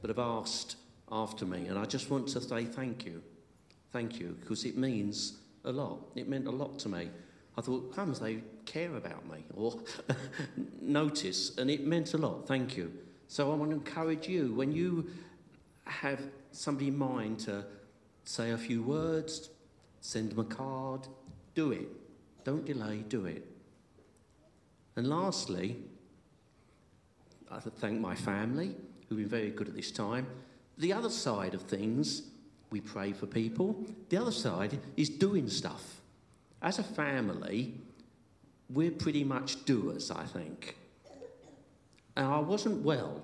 but have asked after me. And I just want to say thank you. Thank you, because it means a lot. It meant a lot to me. I thought, comes, they care about me or notice, and it meant a lot. Thank you. So I want to encourage you when you have somebody in mind to say a few words, send them a card, do it. Don't delay, do it. And lastly, I thank my family, who've been very good at this time. The other side of things, we pray for people. The other side is doing stuff. As a family, we're pretty much doers, I think. And I wasn't well.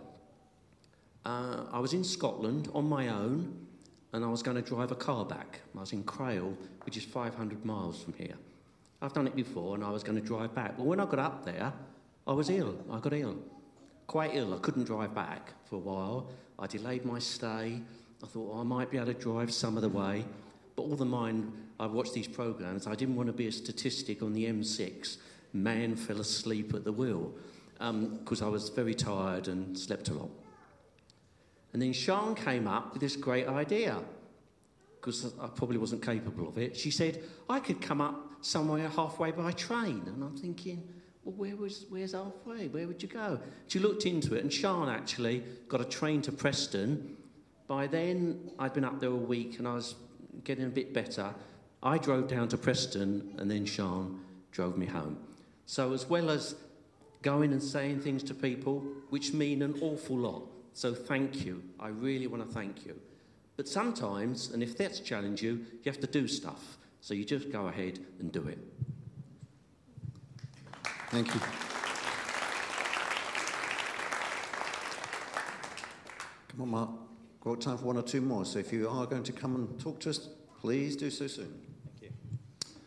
Uh, I was in Scotland on my own, and I was going to drive a car back. I was in Crail, which is 500 miles from here. I've done it before, and I was going to drive back. But when I got up there, I was ill. I got ill quite ill. I couldn't drive back for a while. I delayed my stay. I thought well, I might be able to drive some of the way. But all the mind, I watched these programs. I didn't want to be a statistic on the M6. Man fell asleep at the wheel because um, I was very tired and slept a lot. And then Sean came up with this great idea because I probably wasn't capable of it. She said, I could come up somewhere halfway by train. And I'm thinking, well, where was, where's halfway? Where would you go? She looked into it, and Sean actually got a train to Preston. By then, I'd been up there a week and I was getting a bit better. I drove down to Preston, and then Sean drove me home. So, as well as going and saying things to people which mean an awful lot, so thank you. I really want to thank you. But sometimes, and if that's challenge you, you have to do stuff. So you just go ahead and do it. Thank you. Come on, Mark. got time for one or two more. So if you are going to come and talk to us, please do so soon. Thank you.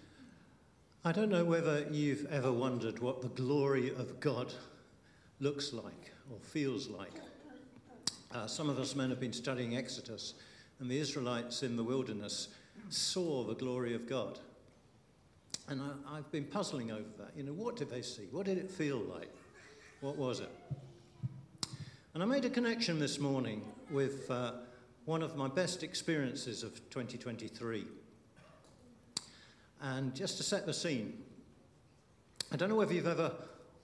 I don't know whether you've ever wondered what the glory of God looks like or feels like. Uh, some of us men have been studying Exodus, and the Israelites in the wilderness saw the glory of God. And I, I've been puzzling over that. You know, what did they see? What did it feel like? What was it? And I made a connection this morning with uh, one of my best experiences of 2023. And just to set the scene, I don't know whether you've ever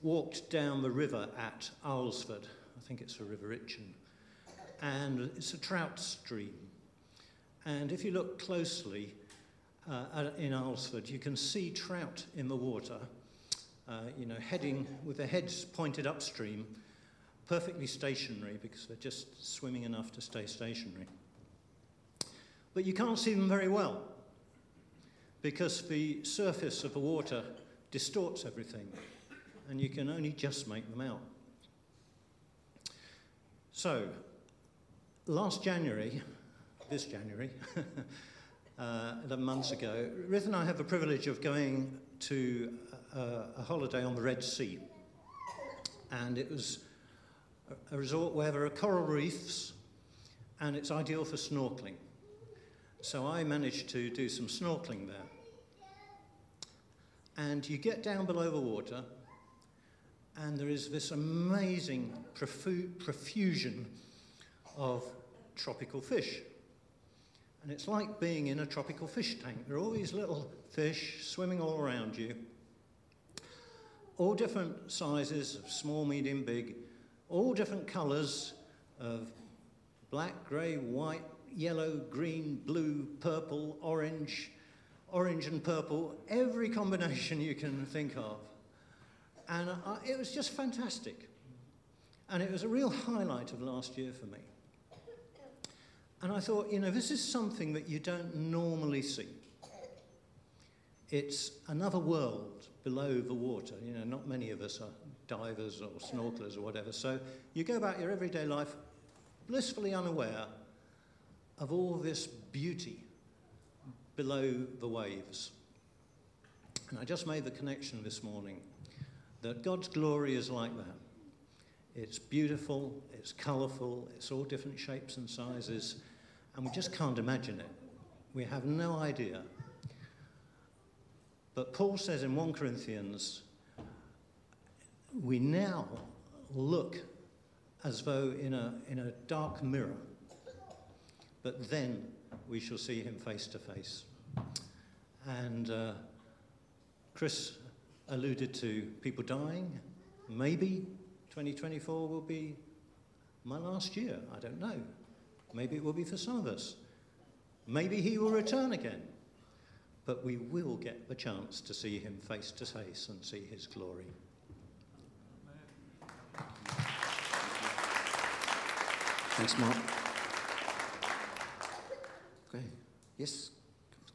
walked down the river at Alresford. I think it's the River Itchen. And it's a trout stream. And if you look closely uh, in Alresford, you can see trout in the water, uh, you know, heading with their heads pointed upstream, perfectly stationary because they're just swimming enough to stay stationary. But you can't see them very well because the surface of the water distorts everything and you can only just make them out. So, last January, this January, uh, 11 months ago, Ruth and I have the privilege of going to a, a holiday on the Red Sea. And it was a, a resort where there are coral reefs and it's ideal for snorkeling. So I managed to do some snorkeling there. And you get down below the water, and there is this amazing profu- profusion of tropical fish. And it's like being in a tropical fish tank. There are all these little fish swimming all around you, all different sizes of small, medium, big, all different colours of black, grey, white, yellow, green, blue, purple, orange, orange and purple, every combination you can think of. And I, it was just fantastic. And it was a real highlight of last year for me. And I thought, you know, this is something that you don't normally see. It's another world below the water. You know, not many of us are divers or snorkelers or whatever. So you go about your everyday life blissfully unaware of all this beauty below the waves. And I just made the connection this morning that God's glory is like that. It's beautiful, it's colourful, it's all different shapes and sizes, and we just can't imagine it. We have no idea. But Paul says in 1 Corinthians, we now look as though in a, in a dark mirror, but then we shall see him face to face. And uh, Chris alluded to people dying. Maybe 2024 will be my last year. I don't know. Maybe it will be for some of us. Maybe he will return again. But we will get the chance to see him face to face and see his glory. Thanks, Mark. Okay. Yes,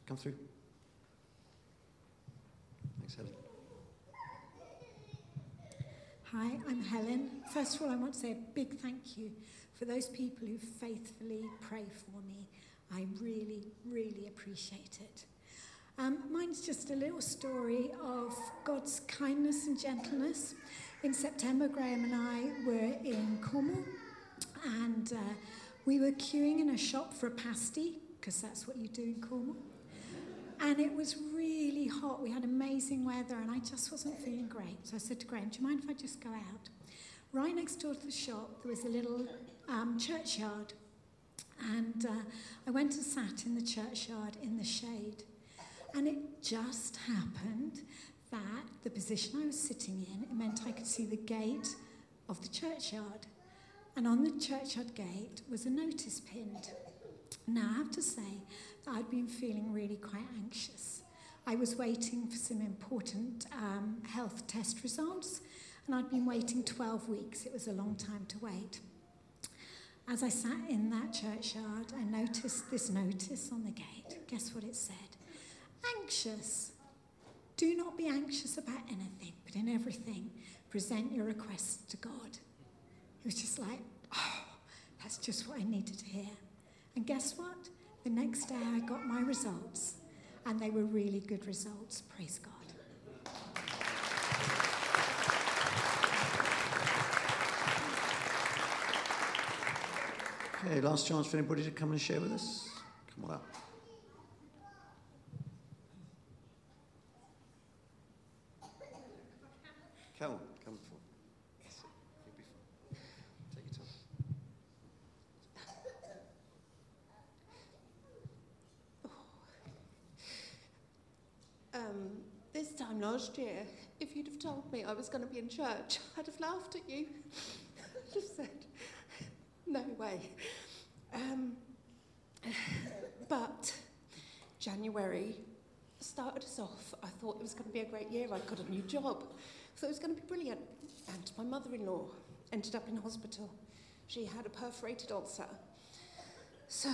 come through. Thanks, Helen. Hi, I'm Helen. First of all, I want to say a big thank you for those people who faithfully pray for me. I really, really appreciate it. Um, mine's just a little story of God's kindness and gentleness. In September, Graham and I were in Cornwall and uh, we were queuing in a shop for a pasty, because that's what you do in Cornwall. And it was really hot. We had amazing weather, and I just wasn't feeling great. So I said to Graham, Do you mind if I just go out? Right next door to the shop, there was a little um, churchyard. And uh, I went and sat in the churchyard in the shade. And it just happened that the position I was sitting in, it meant I could see the gate of the churchyard. And on the churchyard gate was a notice pinned. Now, I have to say that I'd been feeling really quite anxious. I was waiting for some important um, health test results, and I'd been waiting 12 weeks. It was a long time to wait. As I sat in that churchyard, I noticed this notice on the gate. Guess what it said? Anxious. Do not be anxious about anything, but in everything, present your requests to God. It was just like, oh, that's just what I needed to hear. And guess what? The next day I got my results, and they were really good results. Praise God. Okay, last chance for anybody to come and share with us. Come on up. Come on, come forward. Take your time. Um, this time last year, if you'd have told me I was going to be in church, I'd have laughed at you. I'd have said, no way. Um, but January started us off. I thought it was going to be a great year. I'd got a new job, so it was going to be brilliant. And my mother in law ended up in hospital. She had a perforated ulcer. So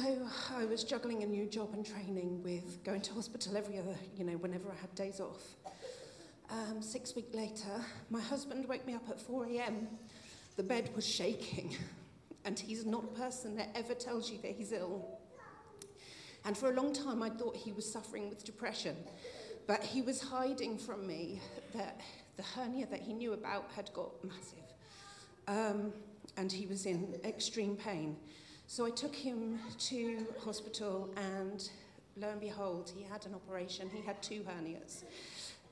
I was juggling a new job and training with going to hospital every other, you know, whenever I had days off. Um, six weeks later, my husband woke me up at 4 a.m. The bed was shaking, and he's not a person that ever tells you that he's ill. And for a long time, I thought he was suffering with depression, but he was hiding from me that the hernia that he knew about had got massive, um, and he was in extreme pain. So I took him to hospital, and lo and behold, he had an operation. He had two hernias,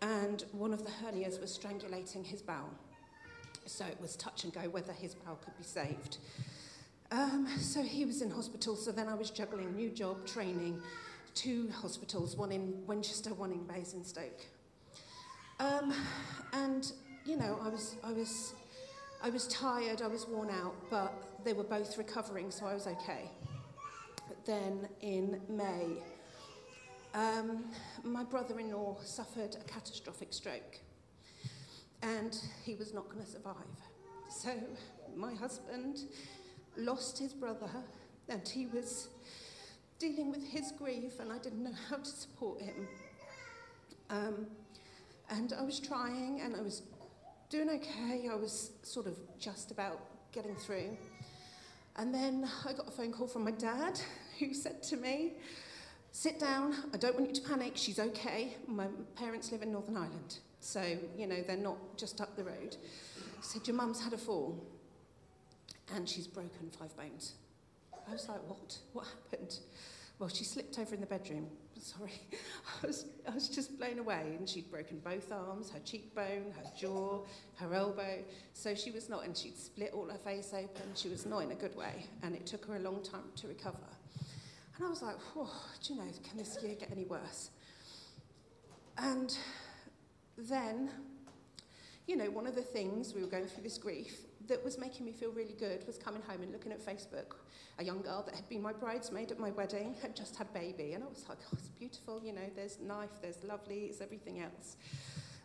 and one of the hernias was strangulating his bowel. So it was touch and go whether his bowel could be saved. Um, so he was in hospital, so then I was juggling new job, training, two hospitals, one in Winchester, one in Basingstoke. Um, and, you know, I was, I, was, I was tired, I was worn out, but they were both recovering, so I was okay. But then in May, um, my brother in law suffered a catastrophic stroke, and he was not going to survive. So my husband lost his brother, and he was dealing with his grief, and I didn't know how to support him. Um, and I was trying, and I was doing okay. I was sort of just about getting through. And then I got a phone call from my dad, who said to me, Sit down, I don't want you to panic, she's okay. My parents live in Northern Ireland, so, you know, they're not just up the road. Said, Your mum's had a fall, and she's broken five bones. I was like, What? What happened? Well, she slipped over in the bedroom. Sorry. I was, I was just blown away. And she'd broken both arms, her cheekbone, her jaw, her elbow. So she was not, and she'd split all her face open. She was not in a good way. And it took her a long time to recover. And I was like, whoa, do you know, can this year get any worse? And then, you know, one of the things we were going through this grief that was making me feel really good was coming home and looking at Facebook. A young girl that had been my bridesmaid at my wedding had just had a baby, and I was like, oh, it's beautiful, you know, there's knife, there's lovely, it's everything else.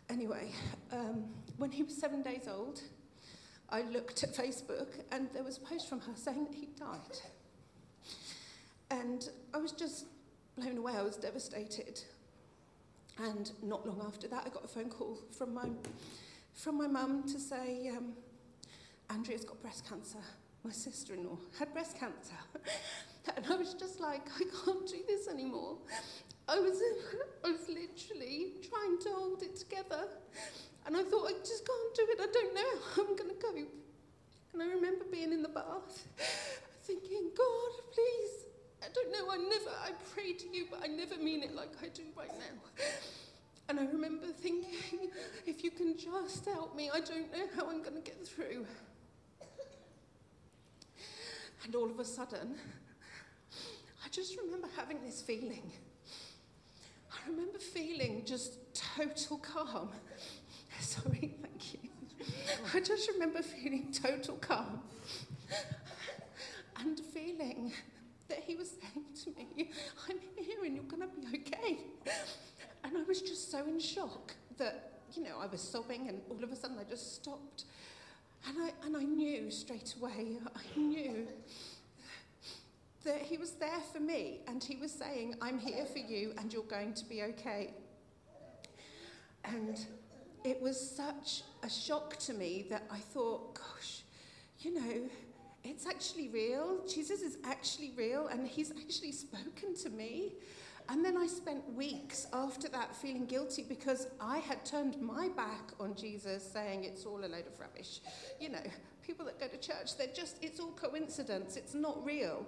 Anyway, um, when he was seven days old, I looked at Facebook and there was a post from her saying that he died. And I was just blown away, I was devastated. And not long after that, I got a phone call from my, from my mum to say, um, Andrea's got breast cancer. My sister in law had breast cancer. And I was just like, I can't do this anymore. I was, I was literally trying to hold it together. And I thought, I just can't do it. I don't know how I'm going to cope. And I remember being in the bath thinking, God, please, I don't know, I never, I pray to you, but I never mean it like I do right now. And I remember thinking, if you can just help me, I don't know how I'm going to get through. And all of a sudden, I just remember having this feeling. I remember feeling just total calm. Sorry, thank you. I just remember feeling total calm and feeling that he was saying to me, I'm here and you're going to be okay. And I was just so in shock that, you know, I was sobbing and all of a sudden I just stopped. And I, and I knew straight away, I knew that he was there for me and he was saying, I'm here for you and you're going to be okay. And it was such a shock to me that I thought, gosh, you know, it's actually real. Jesus is actually real, and he's actually spoken to me. And then I spent weeks after that feeling guilty because I had turned my back on Jesus, saying it's all a load of rubbish. You know, people that go to church, they're just, it's all coincidence, it's not real.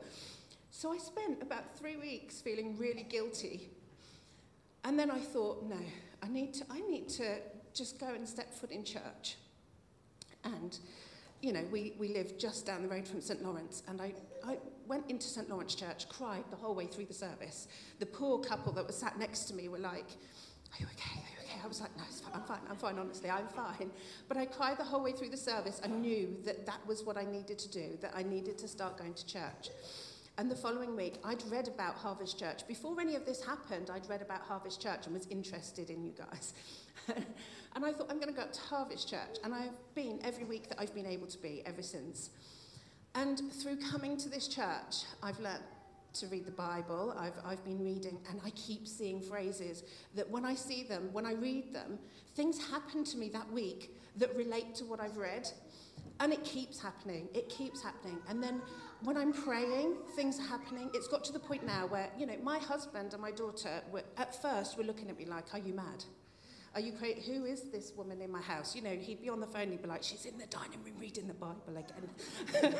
So I spent about three weeks feeling really guilty. And then I thought, no, I need to, I need to just go and step foot in church. And, you know, we, we live just down the road from St. Lawrence, and I, I went into St. Lawrence Church, cried the whole way through the service. The poor couple that was sat next to me were like, Are you okay? Are you okay? I was like, No, it's fine. I'm fine. I'm fine, honestly. I'm fine. But I cried the whole way through the service and knew that that was what I needed to do, that I needed to start going to church. And the following week, I'd read about Harvest Church. Before any of this happened, I'd read about Harvest Church and was interested in you guys. and I thought, I'm going to go up to Harvest Church. And I've been every week that I've been able to be ever since. And through coming to this church, I've learnt to read the Bible. I've, I've been reading, and I keep seeing phrases that when I see them, when I read them, things happen to me that week that relate to what I've read. And it keeps happening. It keeps happening. And then when I'm praying, things are happening. It's got to the point now where, you know, my husband and my daughter were, at first were looking at me like, Are you mad? Are you crazy? Who is this woman in my house? You know, he'd be on the phone, he'd be like, She's in the dining room reading the Bible again.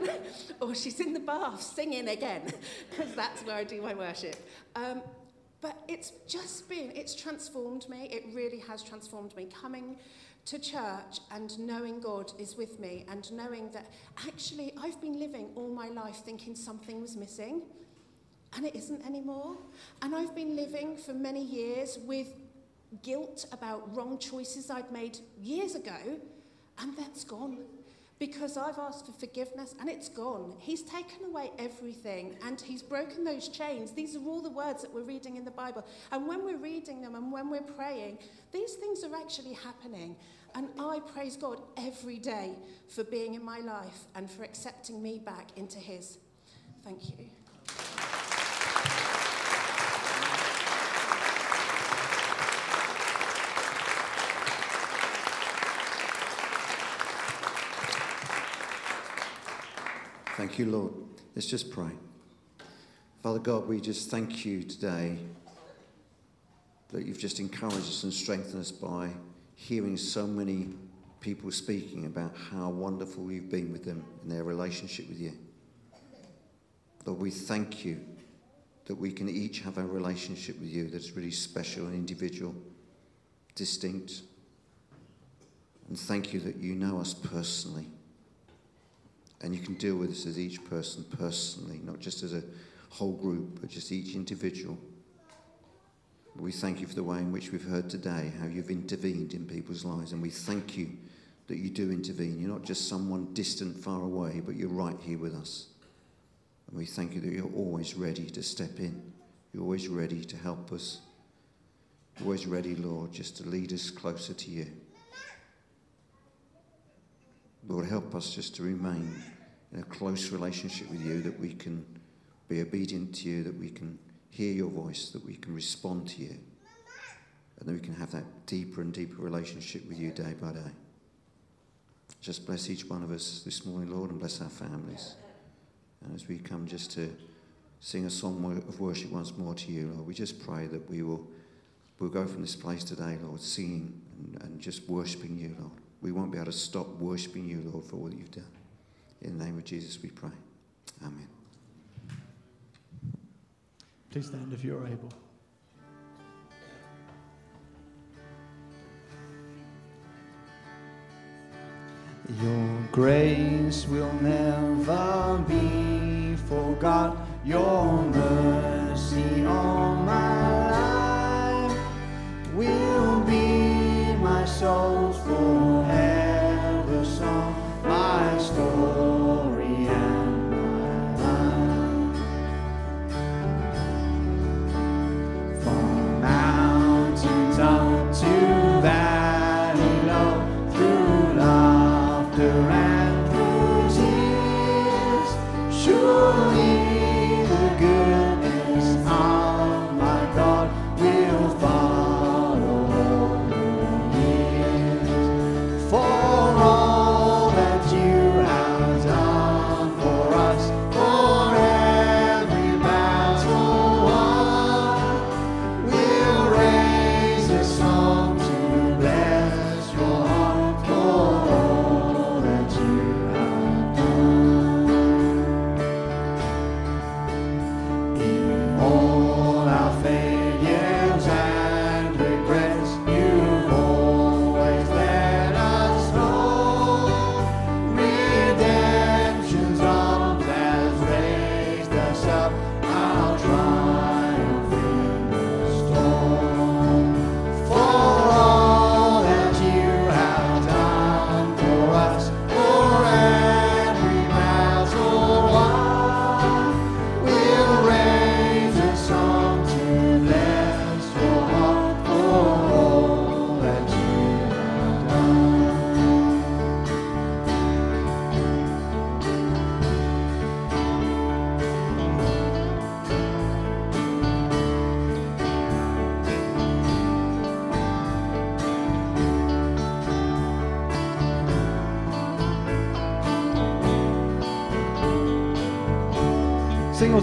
or she's in the bath singing again, because that's where I do my worship. Um, but it's just been, it's transformed me. It really has transformed me. Coming to church and knowing God is with me and knowing that actually I've been living all my life thinking something was missing and it isn't anymore. And I've been living for many years with guilt about wrong choices I'd made years ago and that's gone because I've asked for forgiveness and it's gone. He's taken away everything and he's broken those chains. These are all the words that we're reading in the Bible. And when we're reading them and when we're praying, these things are actually happening. And I praise God every day for being in my life and for accepting me back into His. Thank you. Thank you, Lord. Let's just pray. Father God, we just thank you today that you've just encouraged us and strengthened us by hearing so many people speaking about how wonderful you've been with them in their relationship with you. Lord, we thank you that we can each have a relationship with you that's really special and individual, distinct. And thank you that you know us personally. And you can deal with us as each person personally, not just as a whole group, but just each individual. We thank you for the way in which we've heard today how you've intervened in people's lives. And we thank you that you do intervene. You're not just someone distant, far away, but you're right here with us. And we thank you that you're always ready to step in. You're always ready to help us. You're always ready, Lord, just to lead us closer to you. Lord, help us just to remain in a close relationship with you, that we can be obedient to you, that we can hear your voice, that we can respond to you, and that we can have that deeper and deeper relationship with you day by day. Just bless each one of us this morning, Lord, and bless our families. And as we come just to sing a song of worship once more to you, Lord, we just pray that we will we'll go from this place today, Lord, singing and, and just worshipping you, Lord. We won't be able to stop worshipping you, Lord, for all that you've done. In the name of Jesus, we pray. Amen. Please stand if you're able. Your grace will never be forgot. Your mercy all my life will be my soul's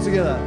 together.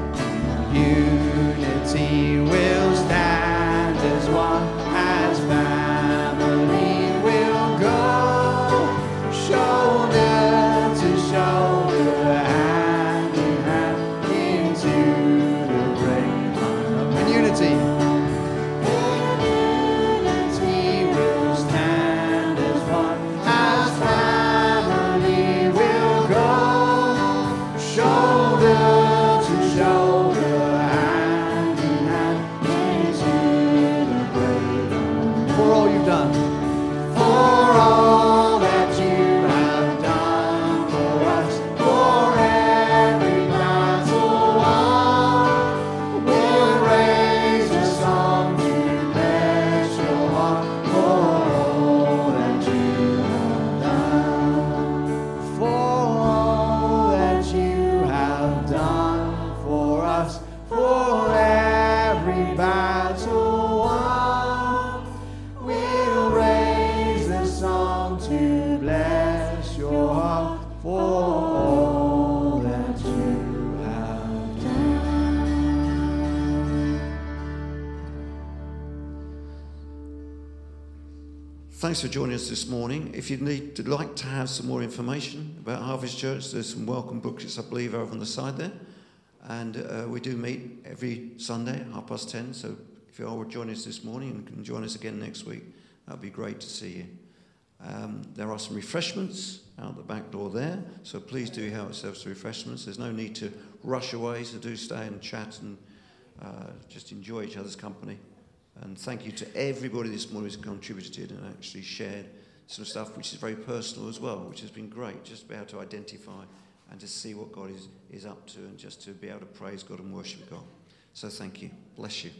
Thanks for joining us this morning. If you'd need like to have some more information about Harvest Church, there's some welcome booklets, I believe, over on the side there. And uh, we do meet every Sunday, half past ten. So if you all are joining us this morning and can join us again next week, that'd be great to see you. Um, there are some refreshments out the back door there, so please do help yourselves to refreshments. There's no need to rush away, so do stay and chat and uh, just enjoy each other's company. And thank you to everybody this morning who's contributed and actually shared some stuff which is very personal as well, which has been great just to be able to identify and to see what God is, is up to and just to be able to praise God and worship God. So thank you. Bless you.